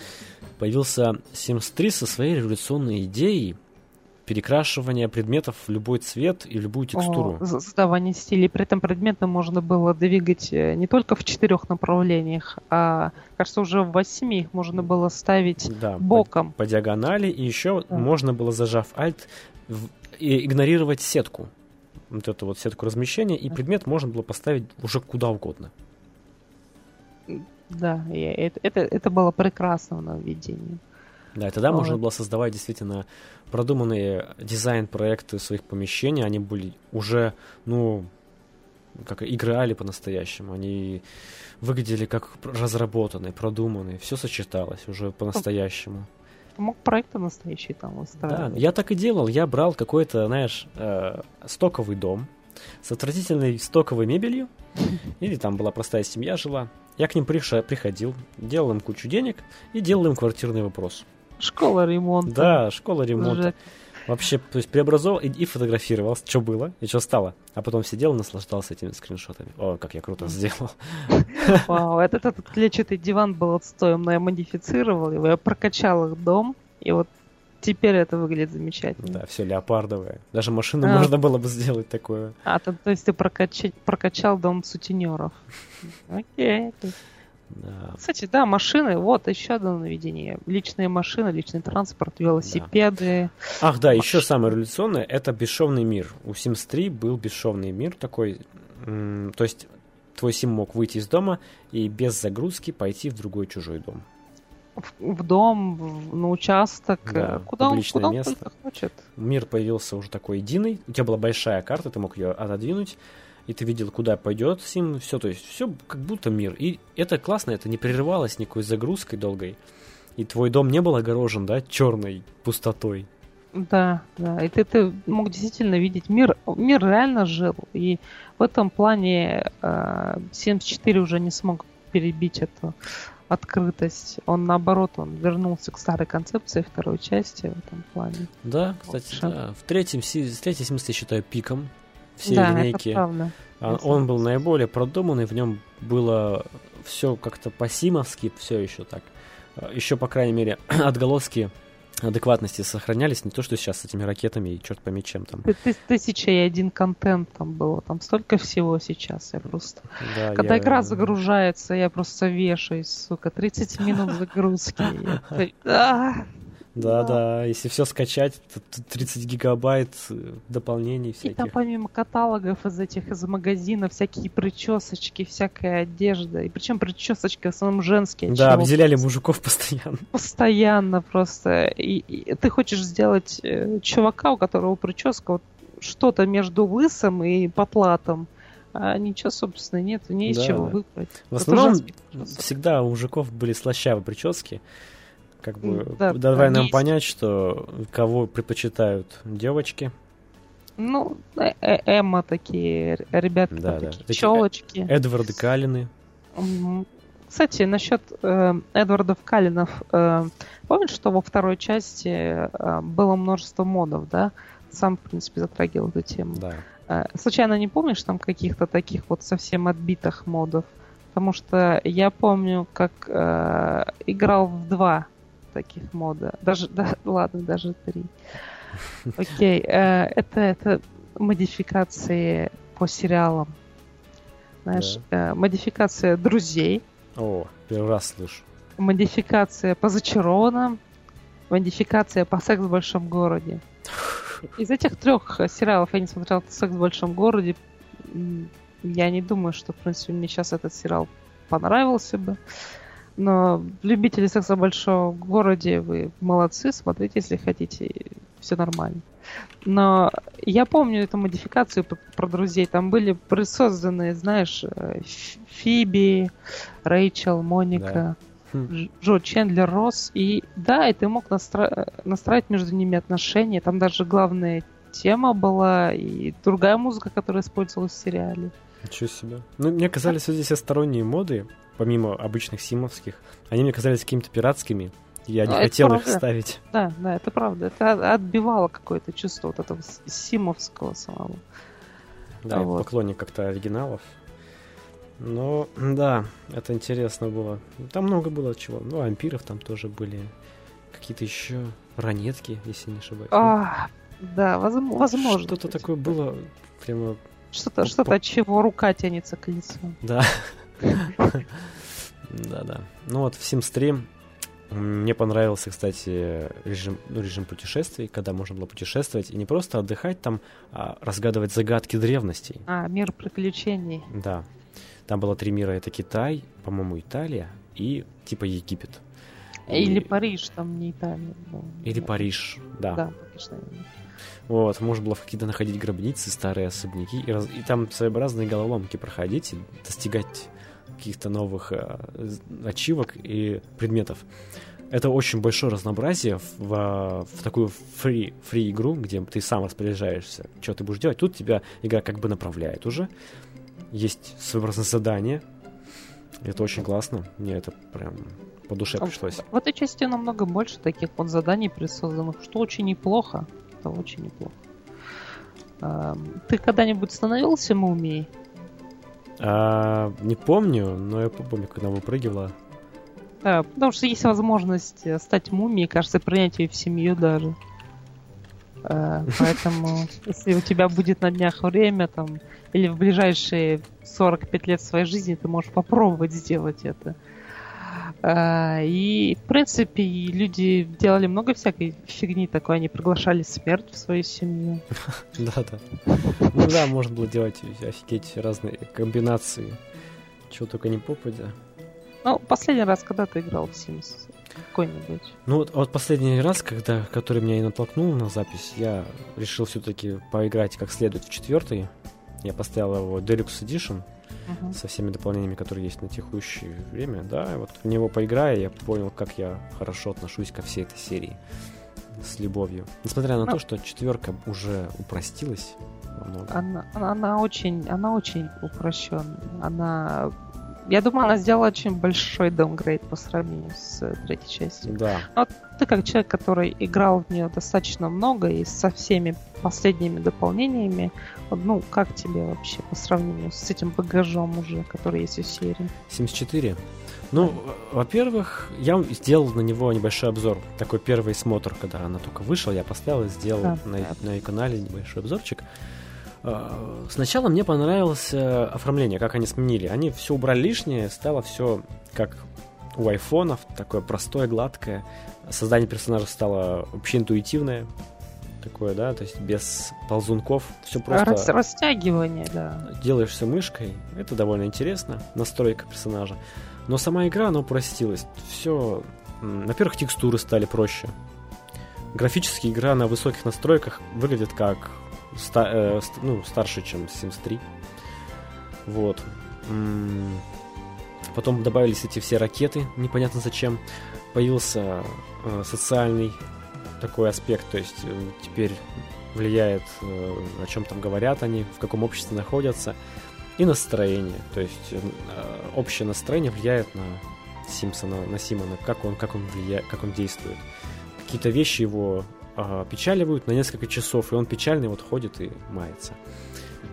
появился Sims 3 со своей революционной идеей перекрашивания предметов в любой цвет и любую текстуру. О, Создавание стилей. При этом предметы можно было двигать э, не только в четырех направлениях, а, кажется, уже в восьми их можно было ставить Да, по- боком. по диагонали, и еще Да. можно было, зажав Alt, в- и игнорировать сетку. Вот эту вот сетку размещения, и предмет можно было поставить уже куда угодно. Да, это, это, это было прекрасно нововведение. Да, и тогда Вот. можно было создавать действительно продуманные дизайн-проекты своих помещений. Они были уже, ну, как играли по-настоящему. Они выглядели как разработанные, продуманные. Все сочеталось уже по-настоящему. Мог проекты настоящие там Да, устраивать. я так и делал. Я брал какой-то, знаешь, э, стоковый дом с отвратительной стоковой мебелью. Или там была простая семья жила. Я к ним приходил, делал им кучу денег и делал им квартирный вопрос. Школа ремонта. Да, школа ремонта. Жесть. Вообще, то есть преобразовал и, и фотографировал, что было и что стало. А потом сидел и наслаждался этими скриншотами. О, как я круто сделал. Вау, этот, этот клетчатый диван был отстоем, но я модифицировал его, я прокачал их дом, и вот теперь это выглядит замечательно. Да, все леопардовое. Даже машину А. можно было бы сделать такое. А, то, то есть ты прокачать, прокачал дом сутенеров. Окей. Да. Кстати, да, машины, вот еще одно наведение. Личные машины, личный транспорт, велосипеды. Ах, да, еще самое революционное это бесшовный мир. У Sims 3 был бесшовный мир такой. то есть твой Сим мог выйти из дома и без загрузки пойти в другой чужой дом. В, в дом, в- на участок, Да, куда он, куда он место. только хочет. Мир появился уже такой единый. У тебя была большая карта, ты мог ее отодвинуть, и ты видел, куда пойдет Сим. Все, то есть все как будто мир. И это классно, это не прерывалось никакой загрузкой долгой. И твой дом не был огорожен, да, черной пустотой. Да, да. И ты, ты мог действительно видеть мир. Мир реально жил. И в этом плане э, 74 уже не смог перебить эту открытость. Он наоборот, он вернулся к старой концепции второй части в этом плане. Да, кстати, да. В третьем, в третьем смысле считаю пиком всей да, линейки. это правда. А Это Он был наиболее продуманный, в нем было все как-то по-симовски, все еще так. Еще, по крайней мере, отголоски адекватности сохранялись, не то, что сейчас с этими ракетами и черт пойми чем там. Ты- ты- Тысяча и один контент там было. Там столько всего сейчас. Я просто... Да, Когда я- игра загружается, я просто вешаюсь, сука. 30 минут загрузки. Я- А, Да, да, если все скачать, то 30 гигабайт э, дополнений всяких. И там помимо каталогов из этих, из магазинов, всякие причесочки, всякая одежда. И причем причесочки в основном женские. Да, выделяли мужиков постоянно. Постоянно просто. И, и ты хочешь сделать э, чувака, у которого прическа вот что-то между лысым и потлатом. А ничего, собственно, нет, не из да, чего да. выбрать. В основном всегда у мужиков были слащавые прически. Как бы да, давай нам есть. понять, что кого предпочитают девочки. Ну, э -э Эмма такие, ребята, да, да. такие челочки. Эдварды Калины. Кстати, насчет э, Эдвардов Калинов. Э, помнишь, что во второй части э, было множество модов, да? Сам, в принципе, затрагивал эту тему. Да. Э, случайно не помнишь там каких-то таких вот совсем отбитых модов? Потому что я помню, как э, играл в два таких мода. Даже, да, ладно, даже три. Окей, э, это, это модификации по сериалам. Знаешь, да. э, модификация друзей. О, первый раз слышу. Модификация по зачарованным. Модификация по секс в большом городе. Из этих трех сериалов я не смотрел секс в большом городе. Я не думаю, что, в принципе, мне сейчас этот сериал понравился бы. Но любители секса в большом городе, вы молодцы, смотрите, если хотите, все нормально. Но я помню эту модификацию про друзей. Там были присозданные, знаешь, э, Фиби, Рэйчел, Моника, да. Хм. Джо Чендлер, Росс. И да, и ты мог настра... настраивать между ними отношения. Там даже главная тема была и другая музыка, которая использовалась в сериале. Ничего себе. Ну, мне казались вот здесь сторонние моды, помимо обычных симовских, они мне казались какими-то пиратскими. Я не ну, хотел их ставить. Да, да, это правда. Это отбивало какое-то чувство вот этого симовского самого. Да, вот. поклонник как-то оригиналов. Но, да, это интересно было. Там много было чего. Ну, ампиров там тоже были. Какие-то еще ранетки, если не ошибаюсь. А, да, возможно. Что-то такое было прямо... Что-то, что-то, от чего рука тянется к лицу. Да. Да-да. Ну вот в Симстрим мне понравился, кстати, режим, ну, режим путешествий, когда можно было путешествовать и не просто отдыхать там, а разгадывать загадки древностей. А, мир приключений. Да. Там было три мира. Это Китай, по-моему, Италия и типа Египет. Или и... Париж, там не Италия. Но... Или да. Париж, да. Да, конечно. Вот, можно было какие-то находить гробницы, старые особняки, и, раз... и там своеобразные головоломки проходить и достигать каких-то новых э, ачивок и предметов. Это очень большое разнообразие в, в, в такую фри, фри игру, где ты сам распоряжаешься, что ты будешь делать. Тут тебя игра как бы направляет уже. Есть своеобразное задание. Это очень классно. Мне это прям по душе а пришлось. В этой части намного больше таких вот заданий присозданных, что очень неплохо. Это очень неплохо. Ты когда-нибудь становился мумией? А, не помню, но я помню, когда выпрыгивала. Да, потому что есть возможность э, стать мумией, кажется, принять ее в семью даже. А, поэтому, если у тебя будет на днях время, там, или в ближайшие 45 лет своей жизни, ты можешь попробовать сделать это. А, и, в принципе, люди делали много всякой фигни такой. Они приглашали смерть в свою семью. Да-да. Ну да, можно было делать офигеть разные комбинации. Чего только не попадя. Ну, последний раз, когда ты играл в Sims? Какой-нибудь? Ну, вот, вот последний раз, когда, который меня и натолкнул на запись, я решил все-таки поиграть как следует в четвертый. Я поставил его Deluxe Edition uh-huh. со всеми дополнениями, которые есть на текущее время, да, вот в него поиграя, я понял, как я хорошо отношусь ко всей этой серии с любовью. Несмотря на ну, то, что четверка уже упростилась Она, она, она очень, она очень упрощенная. Она я думаю, она сделала очень большой даунгрейд по сравнению с третьей частью. Да. Но ты как человек, который играл в нее достаточно много и со всеми последними дополнениями, ну, как тебе вообще по сравнению с этим багажом уже, который есть в серии? 74. Ну, во-первых, я сделал на него небольшой обзор. Такой первый смотр, когда она только вышла, я поставил и сделал да, на, на канале небольшой обзорчик. А, сначала мне понравилось оформление, как они сменили. Они все убрали лишнее, стало все как у айфонов, такое простое, гладкое. Создание персонажа стало вообще интуитивное, такое, да, то есть без ползунков, все просто... Рас, растягивание, да. Делаешь все мышкой, это довольно интересно, настройка персонажа. Но сама игра, она упростилась. Все, во-первых, текстуры стали проще. Графически игра на высоких настройках выглядит как ста э, ну, старше, чем Sims 3. Вот. Потом добавились эти все ракеты, непонятно зачем. Появился э, социальный такой аспект, то есть э, теперь влияет, э, о чем там говорят они, в каком обществе находятся, и настроение. То есть э, общее настроение влияет на Симпсона, на Симона, как он, как он влияет, как он действует. Какие-то вещи его э, печаливают на несколько часов, и он печальный вот ходит и мается.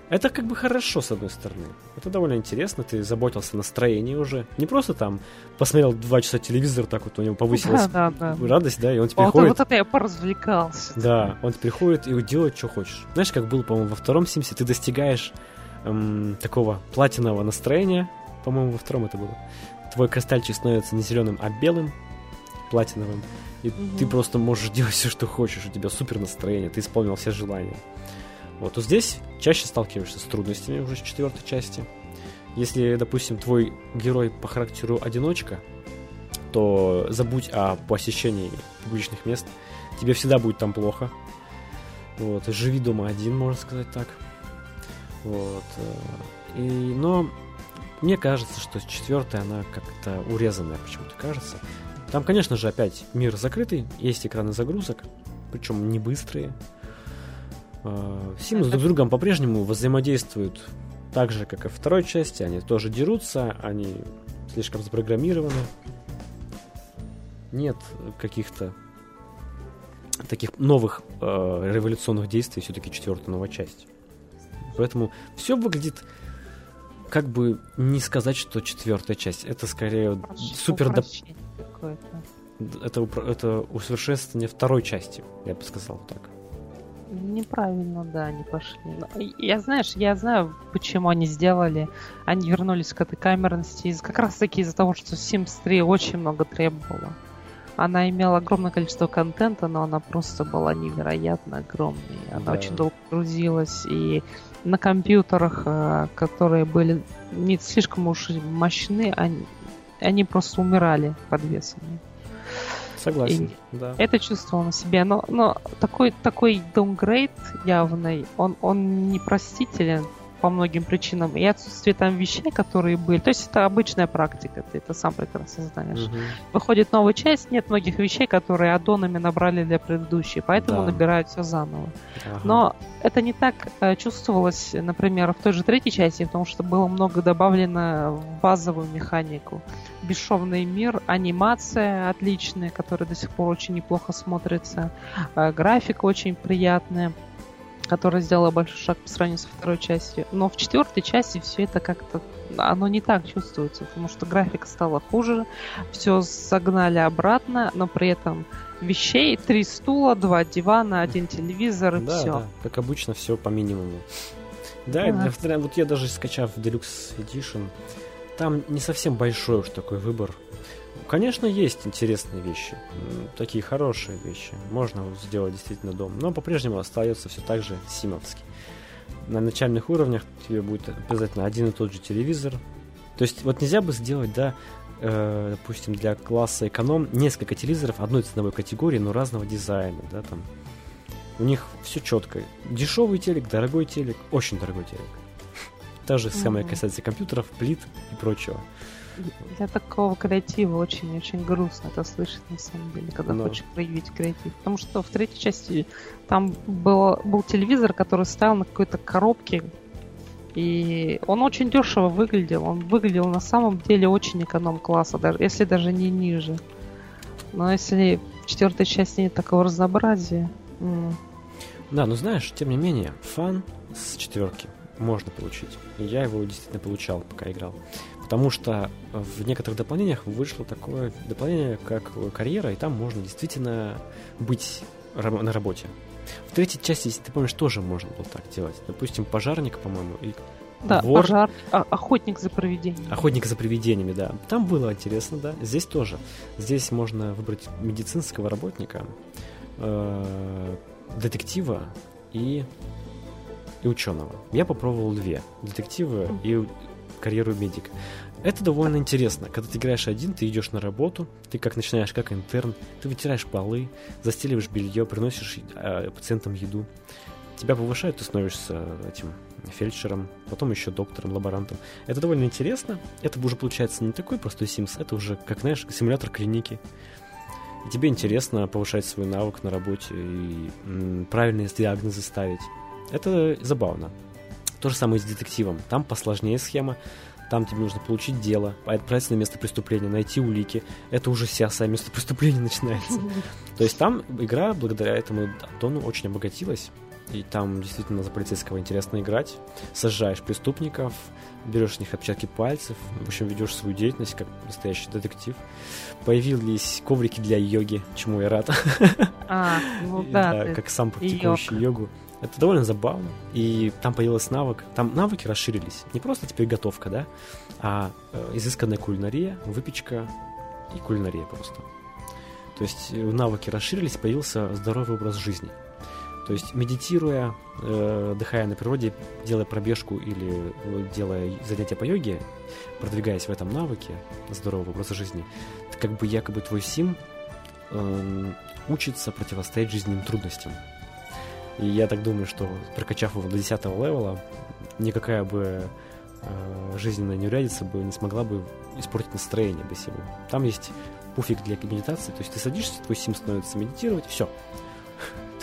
Это как бы хорошо, с одной стороны. Это довольно интересно, ты заботился о настроении уже. Не просто там посмотрел два часа телевизор, так вот у него повысилась да, да, да. радость, да, и он теперь вот, ходит... Вот это я поразвлекался. Да, он теперь ходит и делает, что хочешь. Знаешь, как было, по-моему, во втором Симсе, ты достигаешь эм, такого платинового настроения, по-моему, во втором это было. Твой кристальчик становится не зеленым, а белым, платиновым. И угу. ты просто можешь делать все, что хочешь. У тебя супер настроение, ты исполнил все желания. Вот, то здесь чаще сталкиваешься с трудностями уже в четвертой части. Если, допустим, твой герой по характеру одиночка, то забудь о посещении публичных мест. Тебе всегда будет там плохо. Вот, живи дома один, можно сказать так. Вот. Э, и, но мне кажется, что четвертая, она как-то урезанная почему-то кажется. Там, конечно же, опять мир закрытый, есть экраны загрузок, причем не быстрые. Симус друг с другом по-прежнему взаимодействуют так же, как и в второй части. Они тоже дерутся, они слишком запрограммированы. Нет каких-то таких новых э, революционных действий, все-таки четвертая новая часть. Поэтому все выглядит как бы не сказать, что четвертая часть. Это скорее Прошу, супер доп... это, это усовершенствование второй части, я бы сказал так. Неправильно, да, они пошли. Я, знаешь, я знаю, почему они сделали. Они вернулись к этой камерности из, как раз таки из-за того, что Sims 3 очень много требовала. Она имела огромное количество контента, но она просто была невероятно огромной. Она да. очень долго грузилась, и на компьютерах, э, которые были не слишком уж мощны, они, они просто умирали под весом. Согласен, и да. Это чувствовал на себе. Но, но такой, такой downgrade явный, он, он непростителен по многим причинам, и отсутствие там вещей, которые были. То есть это обычная практика, ты это сам прекрасно знаешь. Угу. Выходит новая часть, нет многих вещей, которые аддонами набрали для предыдущей, поэтому да. набирают все заново. Ага. Но это не так э, чувствовалось, например, в той же третьей части, потому что было много добавлено в базовую механику бесшовный мир, анимация отличная, которая до сих пор очень неплохо смотрится, э, графика очень приятная, которая сделала большой шаг по сравнению со второй частью. Но в четвертой части все это как-то оно не так чувствуется, потому что графика стала хуже, все загнали обратно, но при этом вещей три стула, два дивана, один телевизор и да, все. Да, как обычно, все по минимуму. Да, да. вот я даже скачав Deluxe Edition, там не совсем большой уж такой выбор. Конечно, есть интересные вещи, такие хорошие вещи. Можно сделать действительно дом, но по-прежнему остается все так же симовский. На начальных уровнях тебе будет обязательно один и тот же телевизор. То есть вот нельзя бы сделать, да, э, допустим, для класса эконом несколько телевизоров одной ценовой категории, но разного дизайна, да, там. У них все четко. Дешевый телек, дорогой телек, очень дорогой телек. Та же mm-hmm. касается компьютеров, плит и прочего. Для такого креатива очень-очень грустно это слышать, на самом деле, когда Но. хочешь проявить креатив. Потому что в третьей части там был, был телевизор, который стоял на какой-то коробке, и он очень дешево выглядел. Он выглядел на самом деле очень эконом-класса, даже, если даже не ниже. Но если в четвертой части нет такого разнообразия... М- да, но знаешь, тем не менее, фан с четверки можно получить. И я его действительно получал, пока играл. Потому что в некоторых дополнениях вышло такое дополнение, как карьера, и там можно действительно быть на работе. В третьей части, если ты помнишь, тоже можно было так делать. Допустим, пожарник, по-моему, и Да, вор. пожар, а, охотник за привидениями. Охотник за привидениями, да. Там было интересно, да. Здесь тоже. Здесь можно выбрать медицинского работника, э, детектива и, и ученого. Я попробовал две. Детектива и карьеру медика. Это довольно интересно. Когда ты играешь один, ты идешь на работу, ты как начинаешь как интерн, ты вытираешь полы, застеливаешь белье, приносишь э, пациентам еду. Тебя повышают, ты становишься этим фельдшером, потом еще доктором, лаборантом. Это довольно интересно. Это уже получается не такой простой Sims, это уже, как знаешь, симулятор клиники. И тебе интересно повышать свой навык на работе и м, правильные диагнозы ставить. Это забавно. То же самое и с детективом. Там посложнее схема. Там тебе нужно получить дело, отправиться на место преступления, найти улики. Это уже вся самое место преступления начинается. То есть там игра благодаря этому аддону очень обогатилась. И там действительно за полицейского интересно играть. Сажаешь преступников, берешь с них отпечатки пальцев, в общем, ведешь свою деятельность как настоящий детектив. Появились коврики для йоги, чему я рад. А, ну да. ты- как сам практикующий йогу. Это довольно забавно. И там появился навык. Там навыки расширились. Не просто теперь готовка, да, а э, изысканная кулинария, выпечка и кулинария просто. То есть э, навыки расширились, появился здоровый образ жизни. То есть медитируя, э, отдыхая на природе, делая пробежку или э, делая занятия по йоге, продвигаясь в этом навыке здорового образа жизни, как бы якобы твой сим эм, учится противостоять жизненным трудностям. И я так думаю, что прокачав его до 10 левела, никакая бы э, жизненная неурядица бы не смогла бы испортить настроение без его. Там есть пуфик для медитации, то есть ты садишься, твой сим становится медитировать, все.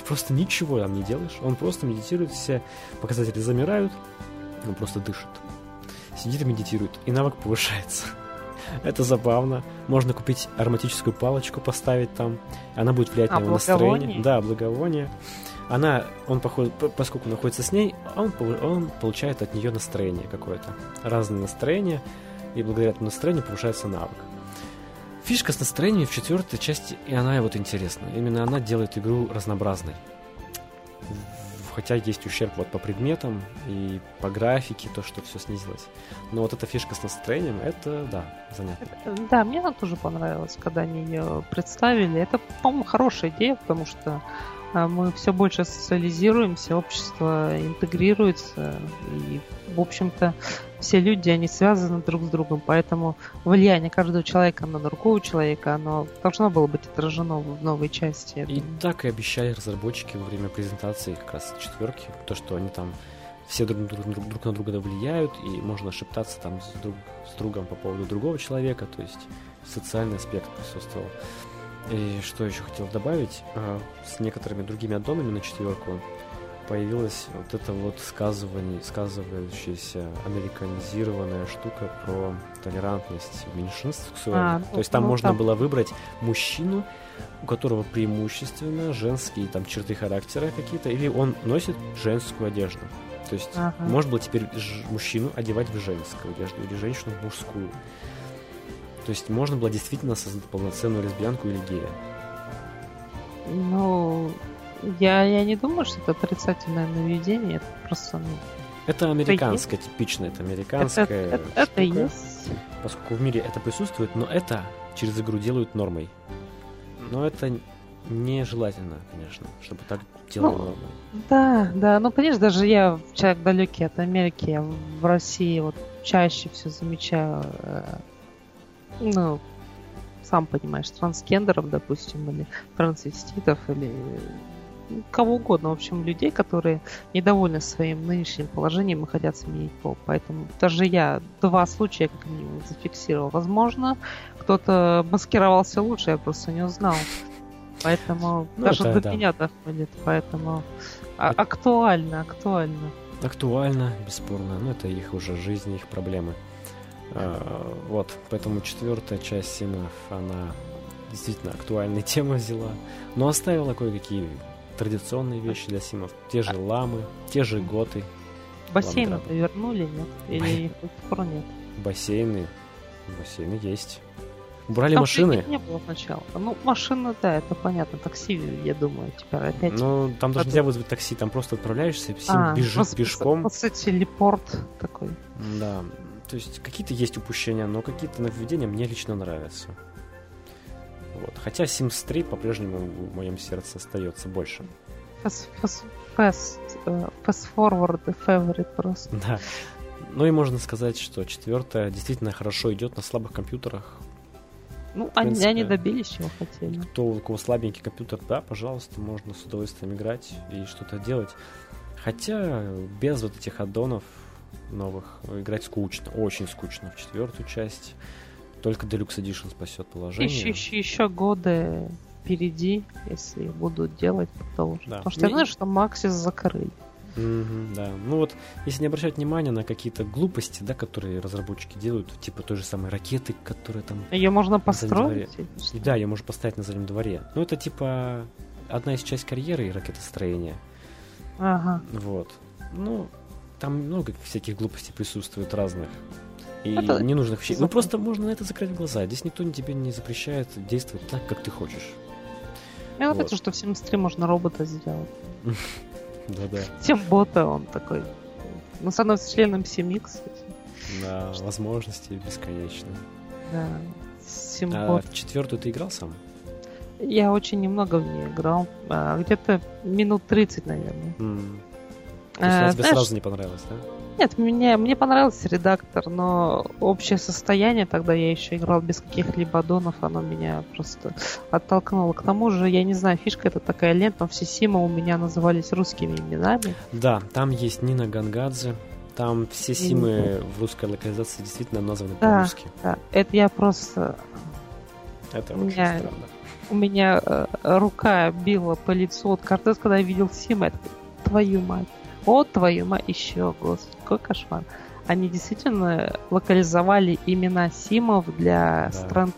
Просто ничего там не делаешь, он просто медитирует, все показатели замирают, он просто дышит. Сидит и медитирует, и навык повышается. Это забавно. Можно купить ароматическую палочку, поставить там. Она будет влиять А, на его настроение. Да, благовоние. Она, он, поход, п- поскольку находится с ней, он, он получает от нее настроение какое-то. Разные настроения, и благодаря этому настроению повышается навык. Фишка с настроениями в четвертой части, и она вот интересна. Именно она делает игру разнообразной. Хотя есть ущерб вот по предметам и по графике, то, что все снизилось. Но вот эта фишка с настроением, это, да, занятно. Да, мне она тоже понравилась, когда они ее представили. Это, по-моему, хорошая идея, потому что а, мы все больше социализируемся, общество интегрируется, и, в общем-то, все люди, они связаны друг с другом, поэтому влияние каждого человека на другого человека, оно должно было быть отражено в новой части. И так и обещали разработчики во время презентации как раз четверки, то, что они там все друг, друг- друг- друг на друга влияют, и можно шептаться там с, друг, с другом по поводу другого человека, то есть социальный аспект присутствовал. И что еще хотел добавить, а, с некоторыми другими аддонами на четверку появилась вот эта вот сказывание, сказывающаяся американизированная штука про толерантность меньшинств сексуальных. А, То есть там ну, можно там- было выбрать мужчину, у которого преимущественно женские там черты характера какие-то, или он носит женскую одежду. То есть Ага. можно было теперь мужчину одевать в женскую одежду или женщину в мужскую. То есть можно было действительно создать полноценную лесбиянку или гея. Ну, я, я не думаю, что это отрицательное наведение, это просто, ну, Это американское, это это, американская это, это штука, есть. поскольку в мире это присутствует, но это через игру делают нормой. Но это нежелательно, конечно, чтобы так делали Ну, нормой. Да, да, ну, понимаешь, даже я, человек далекий от Америки, я в России вот чаще все замечаю, э, ну, сам понимаешь, трансгендеров, допустим, или трансвеститов, или кого угодно, в общем, людей, которые недовольны своим нынешним положением и хотят сменить пол. Поэтому даже я два случая как минимум зафиксировал. Возможно, кто-то маскировался лучше, я просто не узнал. Поэтому Ну, даже это до да. меня доходит. Поэтому а- актуально, актуально. Актуально, бесспорно, но это их уже жизнь, их проблемы. А, Вот, поэтому четвертая часть Симов, она действительно актуальные темы взяла, но оставила кое-какие традиционные вещи для Симов. Те же ламы, те же готы, Бассейны-то вернули, нет? Или их до сих пор нет? бассейны. Бассейны есть. Убрали Там машины. не было сначала. Ну, машина, да, это понятно. Такси, я думаю, теперь опять. Ну, там даже нельзя вызвать такси, там просто отправляешься, всем А, бежишь просто- пешком. просто телепорт такой. Да. То есть какие-то есть упущения, но какие-то нововведения мне лично нравятся. Вот. Хотя Sims 3 по-прежнему в моем сердце остается больше. Fast, fast, fast, э, fast forward и favorite просто. Да. Ну и можно сказать, что четвертая действительно хорошо идет на слабых компьютерах. Ну, они, принципе, они добились, чего хотели. Кто, у кого слабенький компьютер, да, пожалуйста, можно с удовольствием играть и что-то делать. Хотя без вот этих аддонов новых играть скучно, очень скучно в четвертую часть. Только Deluxe Edition спасет положение. Еще, еще, еще годы впереди, если будут делать, продолжат. Да. Потому что я Ну, знаю, что Максис закрыли. Мгм, да. Ну вот, если не обращать внимания на какие-то глупости, да, которые разработчики делают, типа той же самой ракеты, которые там... Ее можно построить? да, ее можно поставить на заднем дворе. Ну это типа одна из часть карьеры и ракетостроения. Ага. Вот. Ну, там много всяких глупостей присутствует разных. И Это- ненужных вещей. Ну просто можно на это закрыть глаза. Здесь никто тебе не запрещает действовать так, как ты хочешь. Я вот Вот. хочу, что в Sims 3 можно робота сделать. Да-да. Тем бота он такой. Ну, становится членом Симикс. кстати. Да, возможности бесконечные. Да. А Симбот. в четвертую ты играл сам? Я очень немного в нее играл. А, где-то минут 30, наверное. То есть А, тебе знаешь, сразу не понравилась, да? Нет, мне, мне понравился редактор, но общее состояние, тогда я еще играл без каких-либо донов, оно меня просто оттолкнуло. К тому же, я не знаю, фишка это такая лента, но все симы у меня назывались русскими именами. Да, там есть Нина Гангадзе. Там все симы в русской локализации действительно названы Да. по-русски. Да, это я просто... Это очень меня- странно. У меня э, рука била по лицу от картез, когда я видел симы. Я такой, твою мать. Вот твою мать. Еще, господи, какой кошмар. Они действительно локализовали имена симов для Да. стран.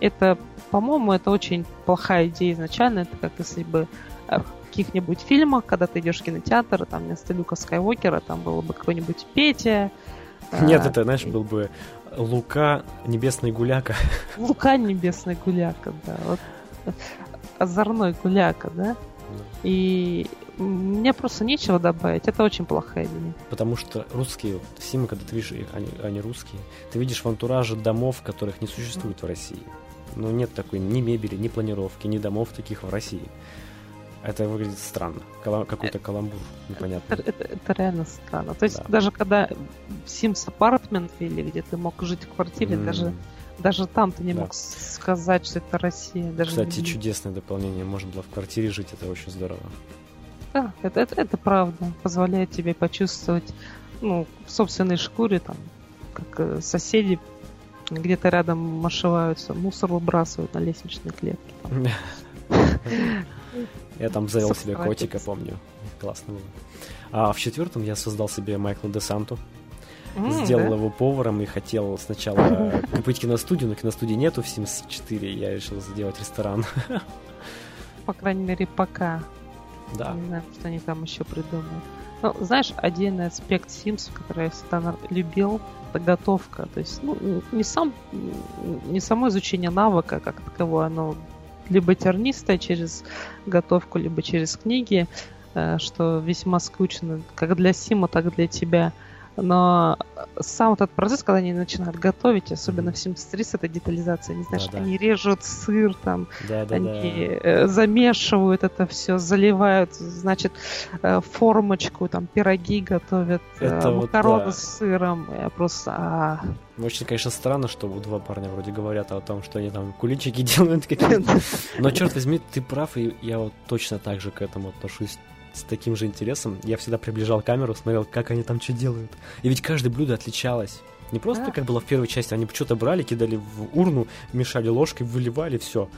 Это, по-моему, это очень плохая идея изначально. Это как если бы э, в каких-нибудь фильмах, когда ты идешь в кинотеатр, там вместо Люка Скайуокера там был бы какой-нибудь Петя. Нет, э, это, знаешь, был бы Лука, Небесный Гуляка. Лука Небесный Гуляка, да. Вот. Озорной Гуляка, да. И мне просто нечего добавить. Это очень плохая идея. Потому что русские, симы, когда ты видишь они, они русские, ты видишь в антураже домов, которых не существует в России. Ну, нет такой ни мебели, ни планировки, ни домов таких в России. Это выглядит странно. Кала- Какой-то каламбур непонятный. Это, это- это реально странно. То есть Да. даже когда Sims Apartment ввели, где ты мог жить в квартире, М. даже, даже там ты не Да. мог сказать, что это Россия. Даже Кстати, не- чудесное дополнение. Можно было в квартире жить, это очень здорово. Да, это, это, это правда. Позволяет тебе почувствовать ну, в собственной шкуре, там, как э, соседи где-то рядом ошиваются, мусор выбрасывают на лестничной клетке. Я там завел себе котика, помню. Классно было. А в четвертом я создал себе Майкла де Санту. М, Сделал да? его поваром и хотел сначала купить киностудию, но киностудии нету в Sims 4. Я решил сделать ресторан. По крайней мере, пока. Да. Не знаю, что они там еще придумают. Ну, знаешь, один аспект Sims, который я всегда любил, это готовка. То есть, ну, не сам, не само изучение навыка как таковое, оно либо тернистое через готовку, либо через книги, э, что весьма скучно как для Сима, так и для тебя. Но сам этот процесс, когда они начинают готовить, особенно в Sims 3 с этой детализацией, не знаешь, Да-да. они режут сыр там, Да, да, они да. э, замешивают это все, заливают, значит, э, формочку, там пироги готовят, э, Это вот макароны да. с сыром. Я просто... а, Очень, конечно, странно, что два парня вроде говорят о том, что они там куличики делают какие-то. Но, черт возьми, ты прав, и я вот точно так же к этому отношусь с таким же интересом. Я всегда приближал камеру, смотрел, как они там что делают. И ведь каждое блюдо отличалось. Не просто, Да. как было в первой части, они что-то брали, кидали в урну, мешали ложкой, выливали, все,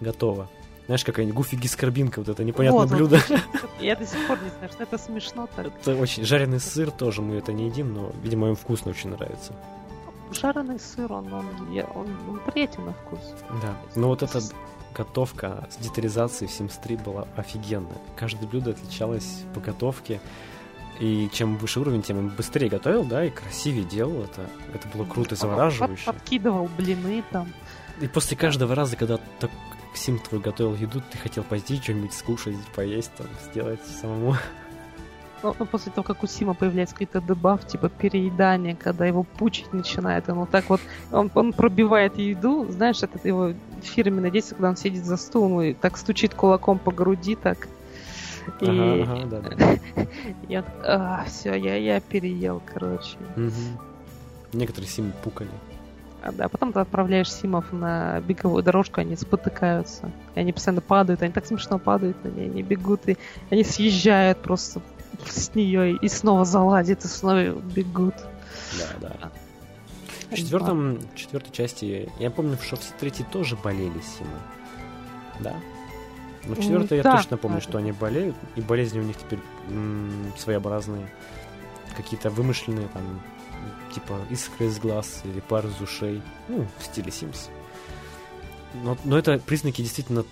готово. Знаешь, какая-нибудь гуфи гискарбинка, вот это непонятное вот, вот. блюдо. Я до сих пор не знаю, что это смешно так. Это очень... Жареный сыр тоже мы это не едим, но, видимо, им вкусно очень нравится. Жареный сыр, он, он, он, он приятен на вкус. Да. Но вот эта готовка с детализацией в Sims 3 была офигенная. Каждое блюдо отличалось по готовке. И чем выше уровень, тем он быстрее готовил, да, и красивее делал это. Это было круто и завораживающе. Подкидывал блины там. И после каждого раза, когда так Сим твой готовил еду, ты хотел позднее что-нибудь скушать, поесть, там, сделать самому. Ну, ну, после того, как у Сима появляется какой-то дебаф, типа переедание, когда его пучить начинает, он вот так вот, он, он пробивает еду, знаешь, это его фирменное действие, когда он сидит за стулом и так стучит кулаком по груди, так. И ага, ага, да, да. я, а, все, я, я переел, короче. Угу. Некоторые Симы пукали. А, да, потом ты отправляешь Симов на беговую дорожку, они спотыкаются. И они постоянно падают, они так смешно падают, они, они бегут, и они съезжают просто с нее и снова заладят, и снова бегут. Да, да. В четвертом, четвертой части, я помню, что все третьи тоже болели Симы. Да? Но в четвертой да, я точно помню, что они болеют, и болезни у них теперь м- своеобразные. Какие-то вымышленные там типа искры из глаз или пар из ушей, ну, в стиле Sims. Но, но это признаки действительно,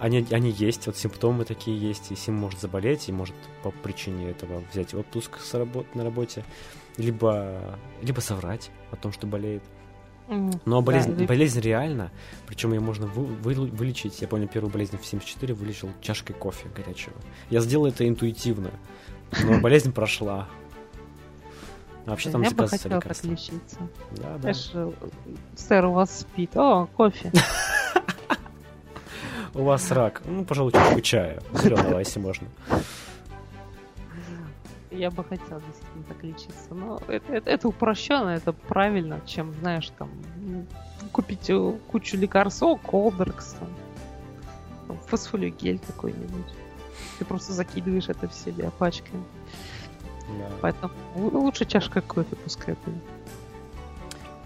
они, они есть, вот симптомы такие есть, и Сим может заболеть, и может по причине этого взять отпуск с работ, на работе, либо, либо соврать о том, что болеет. Но болезнь, да, болезнь реальна, причем ее можно вы, вы, вылечить. Я помню, первую болезнь в 74 вылечил чашкой кофе горячего. Я сделал это интуитивно, но болезнь прошла. А вообще там Я бы хотела так лечиться. Да, да. Знаешь, сэр, у вас спит. О, кофе. У вас рак. Ну, пожалуй, чашку чая. Зеленого, если можно. Я бы хотела действительно так лечиться. Но это, это, это упрощенно, это правильно, чем, знаешь, там, купить кучу лекарств. О, Колдеркс, там, фосфолиогель какой-нибудь. Ты просто закидываешь это в себя пачками. Да. Поэтому лучше чашка кофе пускай будет.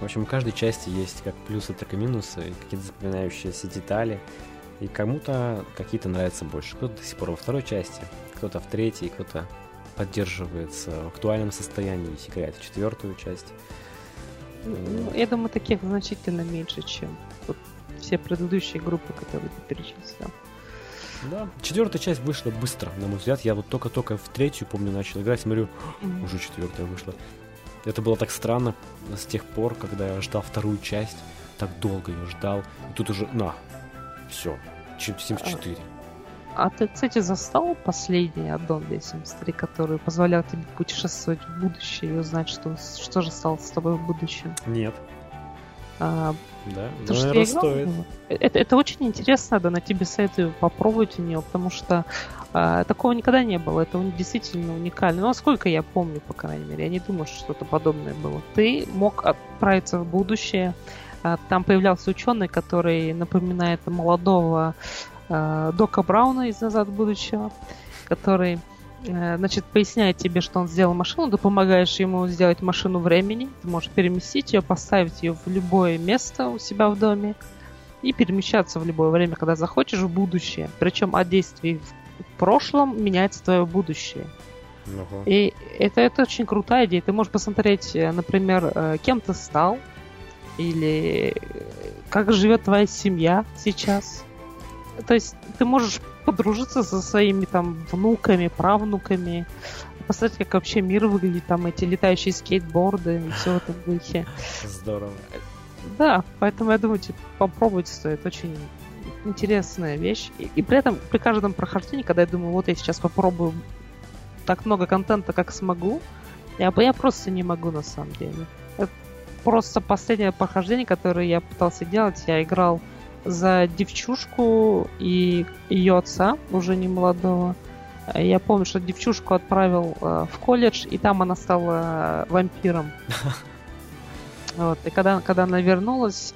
В общем, у каждой части есть как плюсы, так и минусы, какие-то запоминающиеся детали. И кому-то какие-то нравятся больше. Кто-то до сих пор во второй части, кто-то в третьей, кто-то поддерживается в актуальном состоянии и играет в четвертую часть. Ну, я думаю, таких значительно меньше, чем вот все предыдущие группы, которые ты перечислил. Да. Четвертая часть вышла быстро, на мой взгляд. Я вот только-только в третью, помню, начал играть, смотрю, mm-hmm. уже четвертая вышла. Это было так странно с тех пор, когда я ждал вторую часть. Так долго ее ждал. И тут уже, на, все, 74. А ты, кстати, застал последний аддон для 73, который позволял тебе путешествовать в будущее и узнать, что, что же стало с тобой в будущем? Нет. А, да, то, что я стоит. Это, это очень интересно, да, на тебе советую попробовать у нее, потому что а, такого никогда не было. Это действительно уникально. Ну, насколько я помню, по крайней мере, я не думаю, что что-то подобное было. Ты мог отправиться в будущее. А, там появлялся ученый, который напоминает молодого а, Дока Брауна из «Назад будущего», который Э, значит, поясняет тебе, что он сделал машину, ты помогаешь ему сделать машину времени, ты можешь переместить ее, поставить ее в любое место у себя в доме и перемещаться в любое время, когда захочешь, в будущее. Причем от действий в прошлом меняется твое будущее. Угу. И это, это очень крутая идея. Ты можешь посмотреть, э, например, э, кем ты стал, или как живет твоя семья сейчас. То есть ты можешь подружиться со своими там внуками, правнуками, посмотреть, как вообще мир выглядит, там эти летающие скейтборды и все в этом духе. Здорово. Да, поэтому я думаю, типа, попробовать стоит. Очень интересная вещь. И, и при этом при каждом прохождении, когда я думаю, вот я сейчас попробую так много контента, как смогу, я, я просто не могу на самом деле. Просто последнее прохождение, которое я пытался делать, я играл за девчушку и ее отца, уже не молодого. Я помню, что девчушку отправил э, в колледж, и там она стала вампиром. Вот. И когда, когда она вернулась,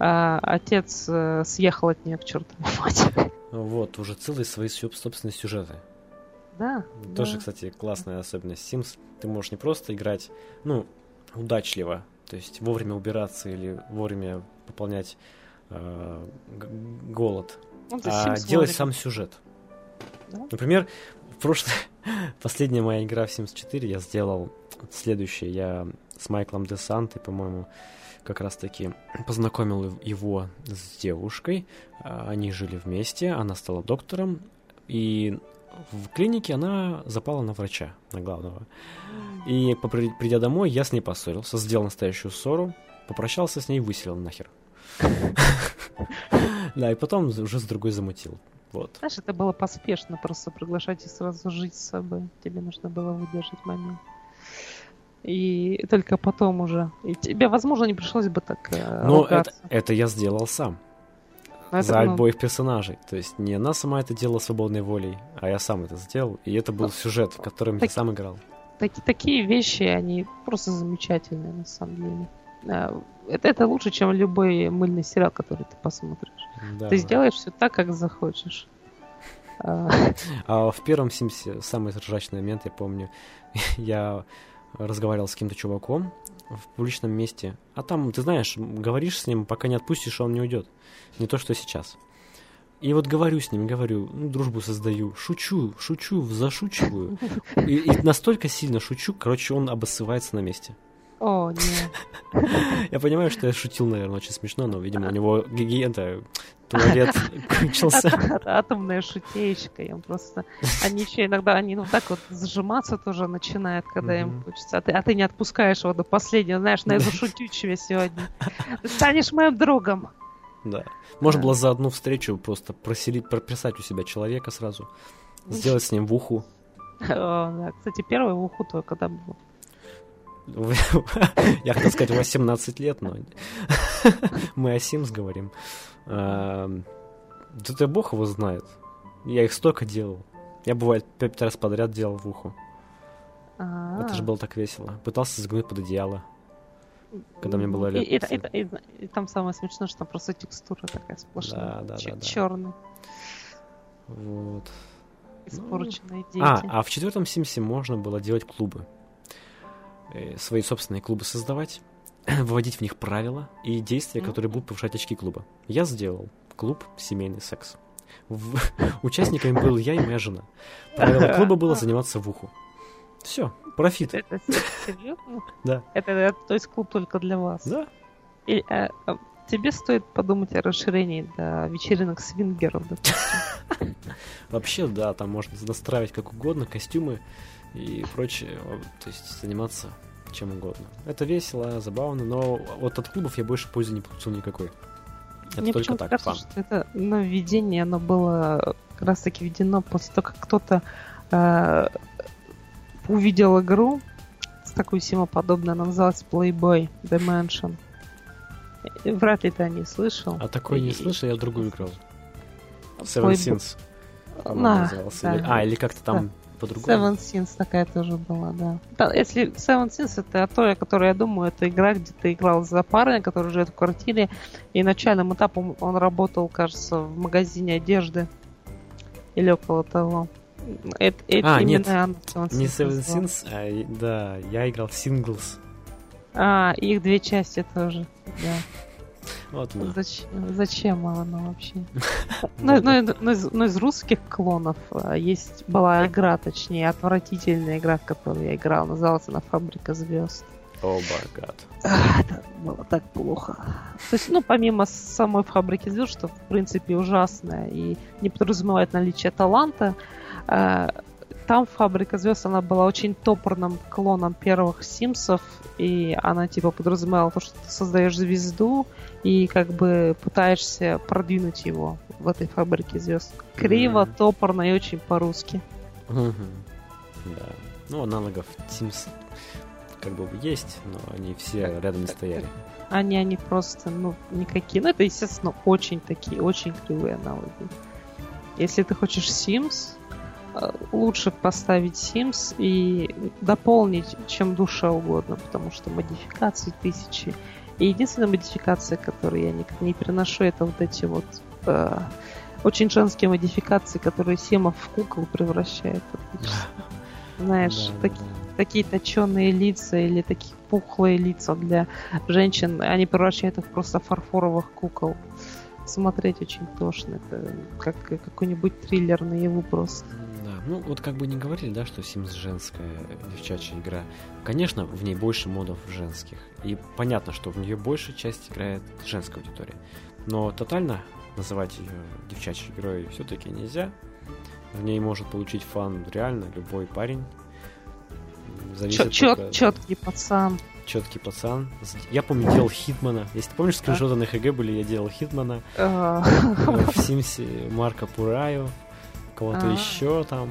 э, отец э, съехал от нее к чертовой матери. Вот, уже целые свои собственные сюжеты. Да. Тоже, да. кстати, классная особенность Sims. Ты можешь не просто играть, ну, удачливо, то есть вовремя убираться или вовремя пополнять э, голод, ну, а делать сам сюжет. Да? Например, в прошлой, последняя моя игра в Sims 4 я сделал следующее. Я с Майклом Десантой, по-моему, как раз-таки познакомил его с девушкой. А, они жили вместе, она стала доктором, и в клинике она запала на врача, на главного. И придя домой, я с ней поссорился, сделал настоящую ссору, попрощался с ней и выселил нахер. Да, и потом уже с другой замутил. Вот. Знаешь, это было поспешно просто приглашать и сразу жить с собой. Тебе нужно было выдержать момент. И только потом уже. И тебе, возможно, не пришлось бы так э, Ну, это, это я сделал сам. Но за это, ну, обоих персонажей. То есть не она сама это делала свободной волей, а я сам это сделал. И это был сюжет, в котором я так- сам играл. таки- такие вещи, они просто замечательные на самом деле. А, Это, это лучше, чем любой мыльный сериал, который ты посмотришь. Да. Ты сделаешь все так, как захочешь. А, А в первом Симсе самый ржачный момент, я помню, я разговаривал с каким-то чуваком в публичном месте, а там, ты знаешь, говоришь с ним, пока не отпустишь, он не уйдет. Не то, что сейчас. И вот говорю с ним, говорю, ну, дружбу создаю, шучу, шучу, зашучиваю. И, и настолько сильно шучу, короче, он обоссывается на месте. О, нет. Я понимаю, что я шутил, наверное, очень смешно, но, видимо, у него гигиента, туалет кончился. Ат- Атомная шутеечка. Им просто... Они еще иногда, они ну так вот сжиматься тоже начинают, когда им хочется. А ты, а ты не отпускаешь его до последнего. Знаешь, на шутю тебе сегодня. Ты станешь моим другом. Да. Можно было за одну встречу просто проселить, прописать у себя человека сразу, сделать с ним в уху. Кстати, первый в уху твой когда был? Я хотел сказать 18 лет, но мы о Sims говорим. Эм, Да ты бог его знает. Я их столько делал. Я, бывает, пять раз подряд делал в уху. А, Это же было так весело. Пытался загнуть под одеяло. когда мне было лет И, и- и- и там самое смешное, что там просто текстура такая сплошная. Да, да, да, да. Черный. Вот. Испорченные дети. А, а в четвертом Симсе можно было делать клубы. Э, Свои собственные клубы создавать, выводить в них правила и действия, которые будут повышать очки клуба. Я сделал клуб «Семейный секс». В- Участниками был я и моя жена. Правило клуба было заниматься в уху. Все, профит. Это серьезно? Да. Это, это, то есть клуб только для вас? Да, И, а, а, тебе стоит подумать о расширении до вечеринок свингеров, допустим. вообще, да, там можно настраивать как угодно, костюмы и прочее. То есть заниматься чем угодно. Это весело, забавно, но вот от клубов я больше пользы не получил никакой. Это Мне только так, кажется, фан. что это нововведение, оно было как раз таки введено после того, как кто-то э, увидел игру с такой симоподобной, она называлась Playboy Dimension. Вряд ли ты о ней слышал. А такой не И- слышал, я другую играл. Seven Playboy- Sins, по-моему, На, назывался. да. А, или как-то там по-другому. Seven Sins такая тоже была, да. Да, Если Seven Sins это то, о которой я думаю, это игра, где ты играл за парня, который живет в квартире, и начальным этапом он работал, кажется, в магазине одежды или около того. Это, это А, нет, она Seven Не Seven. Sins, а, да, я играл в Singles. А, их две части тоже. Да. Вот она. Зачем, зачем оно вообще? Да, Ну, ну, ну, из, русских клонов а, есть была игра, точнее, отвратительная игра, в которую я играл. Называлась она «Фабрика звезд». О, богат. Это было так плохо. То есть, ну, помимо самой фабрики звезд, что в принципе ужасное и не подразумевает наличие таланта, э, там фабрика звезд, она была очень топорным клоном первых Симсов, и она типа подразумевала то, что ты создаешь звезду и как бы пытаешься продвинуть его в этой фабрике звезд. Криво, Мгм. топорно и очень по-русски. Мгм. Да. Ну, аналогов Sims как бы есть, но они все рядом не стояли. Они, они просто, ну, никакие. Ну, это, естественно, очень такие, очень кривые аналоги. Если ты хочешь Sims, э, лучше поставить Sims и дополнить, чем душа угодно, потому что модификаций тысячи. И единственная модификация, которую я никак не переношу, это вот эти вот э, очень женские модификации, которые Симов в кукол фактически. Знаешь, Да, да, таки- да. такие точеные лица или такие пухлые лица для женщин, они превращают их просто в фарфоровых кукол. Смотреть очень тошно. Это как какой-нибудь триллер наяву просто. Ну вот как бы не говорили, да, что Sims женская девчачья игра. Конечно, в ней больше модов женских. И понятно, что в нее большая часть играет женская аудитория. Но тотально называть ее девчачьей игрой все-таки нельзя. В ней может получить фан реально любой парень. Зависит Чет, только- четкий пацан. четкий пацан. Я помню, делал Хитмана. Если ты помнишь, скриншоты на ХГ были, я делал Хитмана. В Симсе Марка Пураю. Кого-то А. еще там.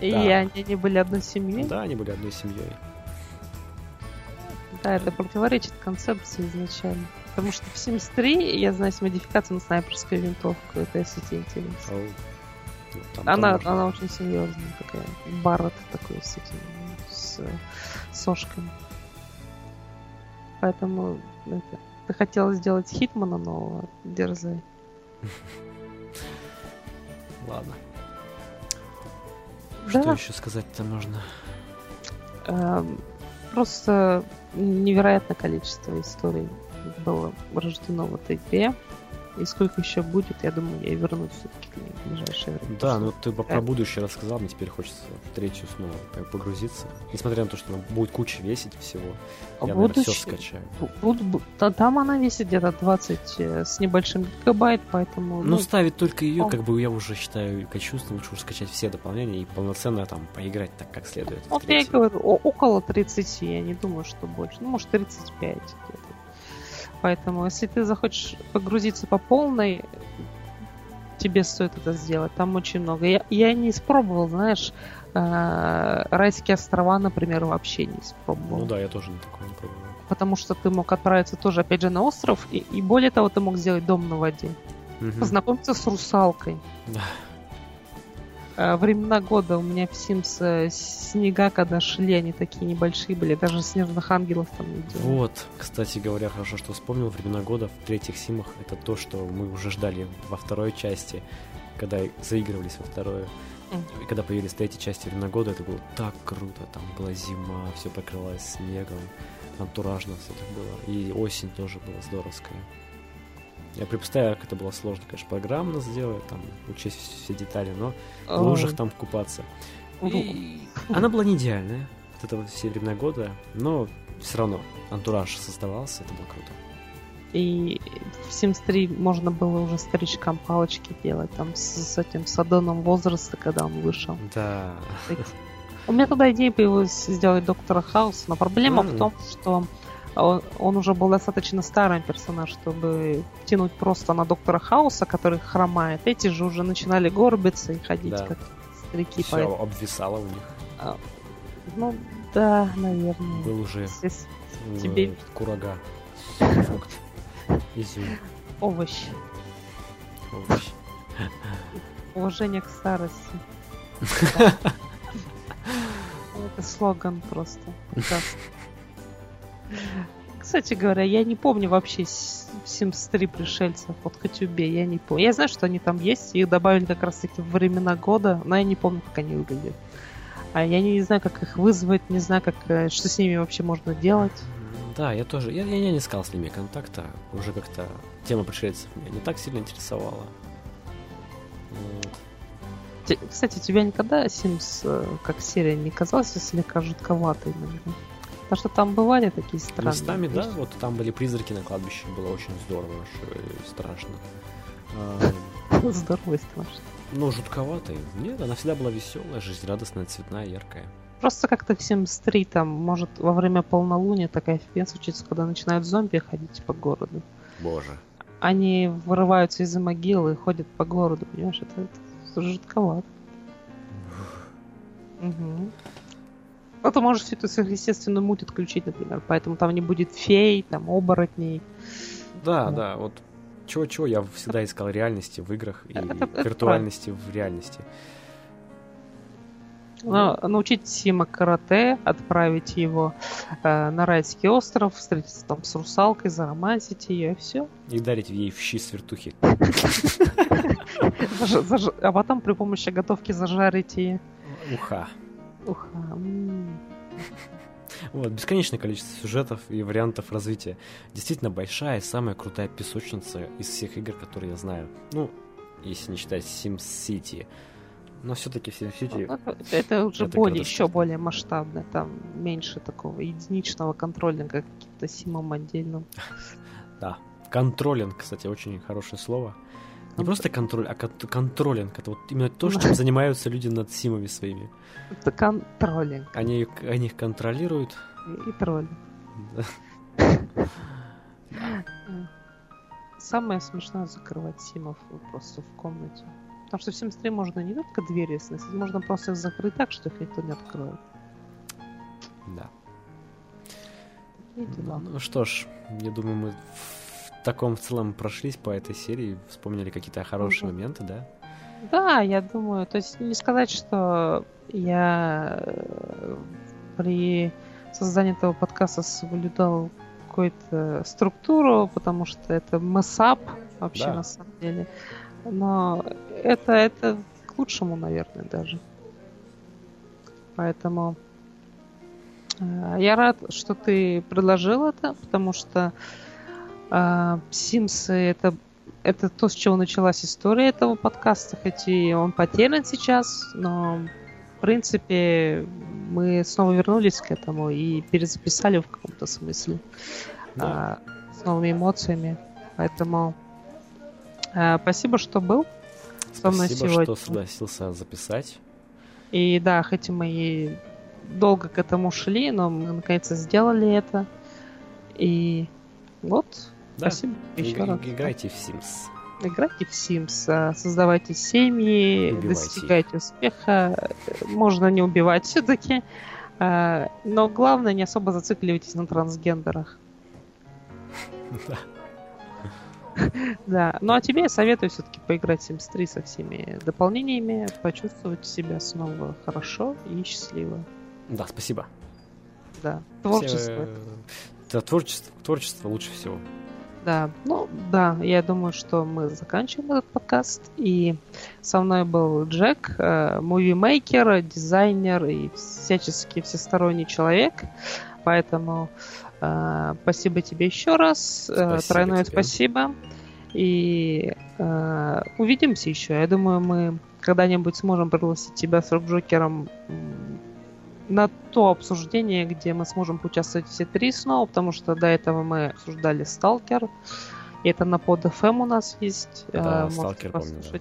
И Да. они не были одной семьей. Да, они были одной семьей. Да, это противоречит концепции изначально. Потому что в Sims 3, я знаю, есть модификация на снайперскую винтовку. Это если тебе интересно. Ау. Ну, там Она, тоже. она очень серьезная такая. Барретт такой с этим, с сошками. Поэтому это, ты хотела сделать Хитмана нового, дерзай. Ладно. Да. Что еще сказать-то можно? Эм, Просто невероятное количество историй было рождено в этой игре. И сколько еще будет, я думаю, я вернусь все-таки к ней в ближайшее время. Да, ну ты про будущее рассказал, мне теперь хочется в третью снова погрузиться. Несмотря на то, что она будет куча весить всего, А я, наверное, все скачаю. Бу- бу- бу- та- Там она весит где-то 20 э, с небольшим гигабайт, поэтому... Ну, ставить только ее, как бы я уже считаю качественно, лучше уж скачать все дополнения и полноценно там поиграть так, как следует. Вот я говорю, около 30, я не думаю, что больше. Ну, может, 35 где-то. Поэтому, если ты захочешь погрузиться по полной, тебе стоит это сделать. Там очень много. Я, я не испробовал, знаешь, э, райские острова, например, вообще не испробовал. Ну да, я тоже на такое не пробовал. Потому что ты мог отправиться тоже, опять же, на остров, и, и более того, ты мог сделать дом на воде. Мгм. Познакомиться с русалкой. Да. Э, Времена года у меня в Sims э, снега, когда шли, они такие небольшие были, даже снежных ангелов там не делали. Вот, кстати говоря, хорошо, что вспомнил времена года в третьих симах. Это то, что мы уже ждали во второй части, когда заигрывались во вторую. И когда появились третьей части времена года, это было так круто. Там была зима, все покрылось снегом, антуражно все так было. И осень тоже была здоровская. Я представляю, как это было сложно, конечно, программно сделать, там, учесть все детали, но в лужах там купаться. Лу- И она была не идеальная, вот это вот все времена года, но все равно антураж создавался, это было круто. И в Sims 3 можно было уже старичкам палочки делать, там с, с этим садоном возраста, когда он вышел. Да. У меня тогда идея появилась сделать Доктора Хауса, но проблема Мгм. в том, что он, он уже был достаточно старым персонаж, чтобы тянуть просто на Доктора Хауса, который хромает. Эти же уже начинали горбиться и ходить Да. как старики. Все поэтому- обвисало у них. Ну, да, наверное. Был уже Здесь Тебе- курага, фрукт, изюм, овощ. овощ. Уважение к старости. Это слоган просто. подкаста. Кстати говоря, я не помню вообще Sims 3 пришельцев. Вот хоть убей, я не помню. Я знаю, что они там есть, их добавили как раз таки в времена года, но я не помню, как они выглядят. А я не знаю, как их вызвать, не знаю, как, э, что с ними вообще можно делать. Да, я тоже. Я, я не искал с ними контакта. Уже как-то тема пришельцев меня не так сильно интересовала. Вот. Кстати, тебя никогда Sims э, как серия не казалась слегка жутковатой иногда? Потому что там бывали такие странные Местами, да, вещи. вот там были призраки на кладбище, было очень здорово, э, страшно. А, Здорово и страшно. Ну, жутковатый. Нет, она всегда была веселая, жизнерадостная, цветная, яркая. Просто как-то в Sims 3 там, может, во время полнолуния такая фигня случится, когда начинают зомби ходить по городу. Боже. Они вырываются из-за могилы и ходят по городу, понимаешь? Это, это жутковато. Угу. Ну, ты можешь всю эту сверхъестественную муть отключить, например, поэтому там не будет фей, там, оборотней. Да, Да. да, вот чего-чего, я всегда искал реальности в играх и Это- это виртуальности в реальности. Но научить Сима карате, отправить его э, на райский остров, встретиться там с русалкой, заромантить ее, и все. И дарить ей в щи свертухи. а потом при помощи готовки зажарить ее. Уха. Ух, а, м. Вот, бесконечное количество сюжетов и вариантов развития. Действительно большая и самая крутая песочница из всех игр, которые я знаю. Ну, если не считать SimCity. Но все-таки SimCity... Ну, Это, уже Это более, еще более масштабное, там меньше такого единичного контролинга каким-то симом отдельным. Да. Контролинг, кстати, очень хорошее слово. Не Контр- просто контроль, а кон- контролинг. Это вот именно то, чем занимаются люди над симами своими. Это контролинг Они, они их контролируют, и троллинг. Самое смешное закрывать симов просто в комнате. Потому что в Sims 3 можно не только двери сносить, можно просто их закрыть так, что их никто не откроет. Да. Дела. Ну что ж, я думаю, мы таком в целом прошлись по этой серии, вспомнили какие-то хорошие Мгм. моменты, да? Да, я думаю, то есть не сказать, что я э, при создании этого подкаста соблюдал какую-то структуру, потому что это месап вообще Да. на самом деле. Но это, это к лучшему, наверное, даже. Поэтому э, я рад, что ты предложил это, потому что э, Симсы это это то, с чего началась история этого подкаста, хоть и он потерян сейчас, но в принципе мы снова вернулись к этому и перезаписали в каком-то смысле Да. а, с новыми эмоциями. Поэтому а, спасибо, что был со мной Спасибо, сегодня. что согласился записать. И да, хоть мы и долго к этому шли, но мы наконец сделали это. И вот, Да. спасибо еще раз. Играйте в Sims. Играйте в Sims, а, создавайте семьи, Убивайте достигайте успеха. Можно не убивать все-таки. Но главное, не особо зацикливайтесь на трансгендерах. Да. Да. Ну а тебе я советую все-таки поиграть в Sims 3 со всеми дополнениями, почувствовать себя снова хорошо и счастливо. Да, спасибо. Да. Творчество. э, Да, творчество, творчество лучше всего. Да, ну да, я думаю, что мы заканчиваем этот подкаст. И со мной был Джек, э, мувимейкер, дизайнер и всячески всесторонний человек. Поэтому э, спасибо тебе еще раз. Э, Спасибо тройное тебе. спасибо. И э, увидимся еще. Я думаю, мы когда-нибудь сможем пригласить тебя с Рок-Джокером на то обсуждение, где мы сможем поучаствовать все три снова, потому что до этого мы обсуждали Сталкер. И это на под FM у нас есть. Да, э, Stalker помню, да.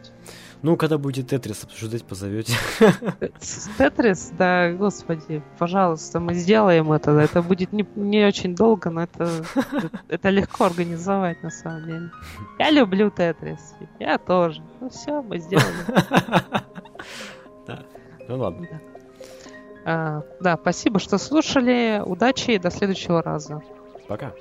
Ну, когда будете Тетрис обсуждать, позовете. С- Тетрис, да, господи, пожалуйста, мы сделаем это. Это будет не, не очень долго, но это, это легко организовать на самом деле. Я люблю Тетрис. Я тоже. Ну все, мы сделали. Да. Ну ладно. Да. А, да, спасибо, что слушали. Удачи и до следующего раза. Пока.